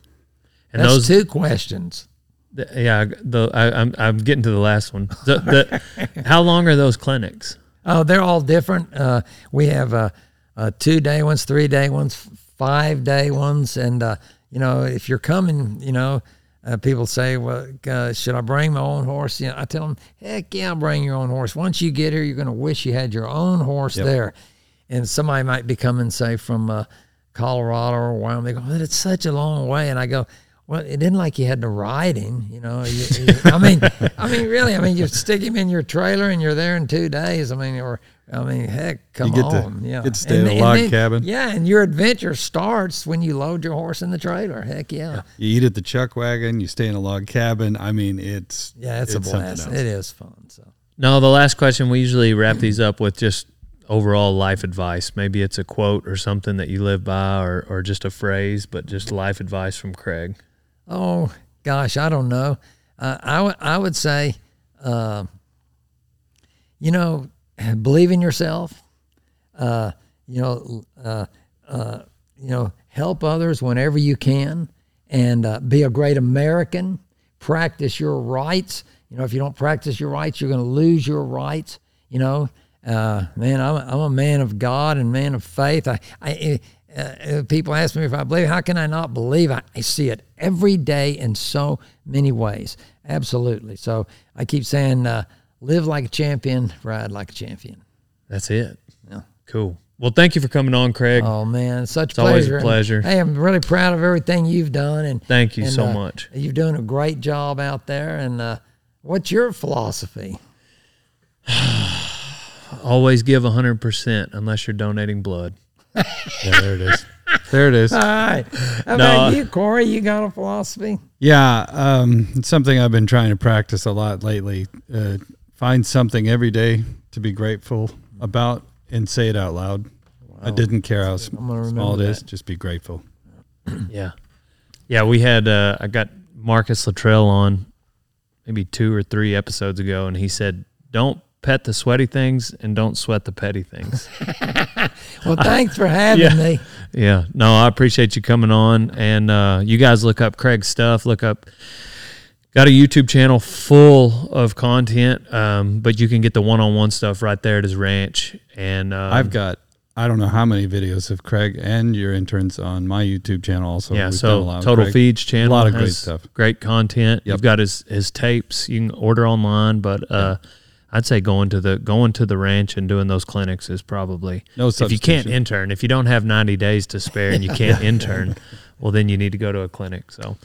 And That's those, two questions. the, yeah, the, I, I'm I'm getting to the last one. The, the, how long are those clinics? Oh, they're all different. Uh, we have uh, uh, two day ones, three day ones, five day ones, and uh, you know, if you're coming, you know, uh, people say, "Well, uh, should I bring my own horse?" You know, I tell them, "Heck yeah, bring your own horse." Once you get here, you're going to wish you had your own horse there. And somebody might be coming, say, from uh, Colorado or Wyoming. They go, "But it's such a long way," and I go. Well, it didn't like you had to ride him, you know. You, you- I mean, I mean, really. I mean, you stick him in your trailer and you're there in two days. I mean, or I mean, heck, come get to- on, yeah. get to stay And- in a log then- cabin. Yeah, and your adventure starts when you load your horse in the trailer. Heck yeah, You eat at the chuck wagon. You stay in a log cabin. I mean, it's yeah, it's, a blast. It is fun. So No, the last question we usually wrap these up with just overall life advice. Maybe it's a quote or something that you live by, or or just a phrase, but just life advice from Craig. Oh gosh, I don't know. Uh, I would I would say, uh, you know, believe in yourself. Uh, you know, uh, uh, you know, help others whenever you can, and uh, be a great American. Practice your rights. You know, if you don't practice your rights, you're going to lose your rights. You know, uh, man, I'm a, I'm a man of God and man of faith. I, I uh, uh, people ask me if I believe. How can I not believe? I, I see it every day in so many ways. Absolutely. So I keep saying, uh, live like a champion, ride like a champion. That's it. Yeah. Cool. Well, thank you for coming on, Craig. Oh man, such It's always a pleasure. And, hey, I'm really proud of everything you've done, and Thank you and, so uh, much. You're doing a great job out there. And uh, what's your philosophy? Always give 100% unless you're donating blood. Yeah, there it is. There it is. All right. How No, about uh, you, Corey? You got a philosophy? Yeah, um, it's something I've been trying to practice a lot lately. Uh, find something every day to be grateful about and say it out loud. I didn't care how s- I'm gonna small it remember is. that. Just be grateful. Yeah. Yeah, we had uh I got Marcus Luttrell on maybe 2 or 3 episodes ago and he said, "Don't pet the sweaty things and don't sweat the petty things." Well, thanks for having Yeah. me. yeah. No, I appreciate you coming on and uh you guys look up Craig's stuff, look up Got a YouTube channel full of content, um, but you can get the one-on-one stuff right there at his ranch. And um, I've got I don't know how many videos of Craig and your interns on my YouTube channel. Also, yeah, We've done a so lot Total Craig. Feeds channel, a lot of great stuff. great content. Yep. You've got his his tapes. You can order online, but uh, I'd say going to the going to the ranch and doing those clinics is probably No if you can't intern, if you don't have ninety days to spare and you can't intern, well then you need to go to a clinic. So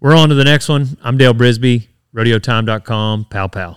we're on to the next one. I'm Dale Brisby, RodeoTime.com, pow pow.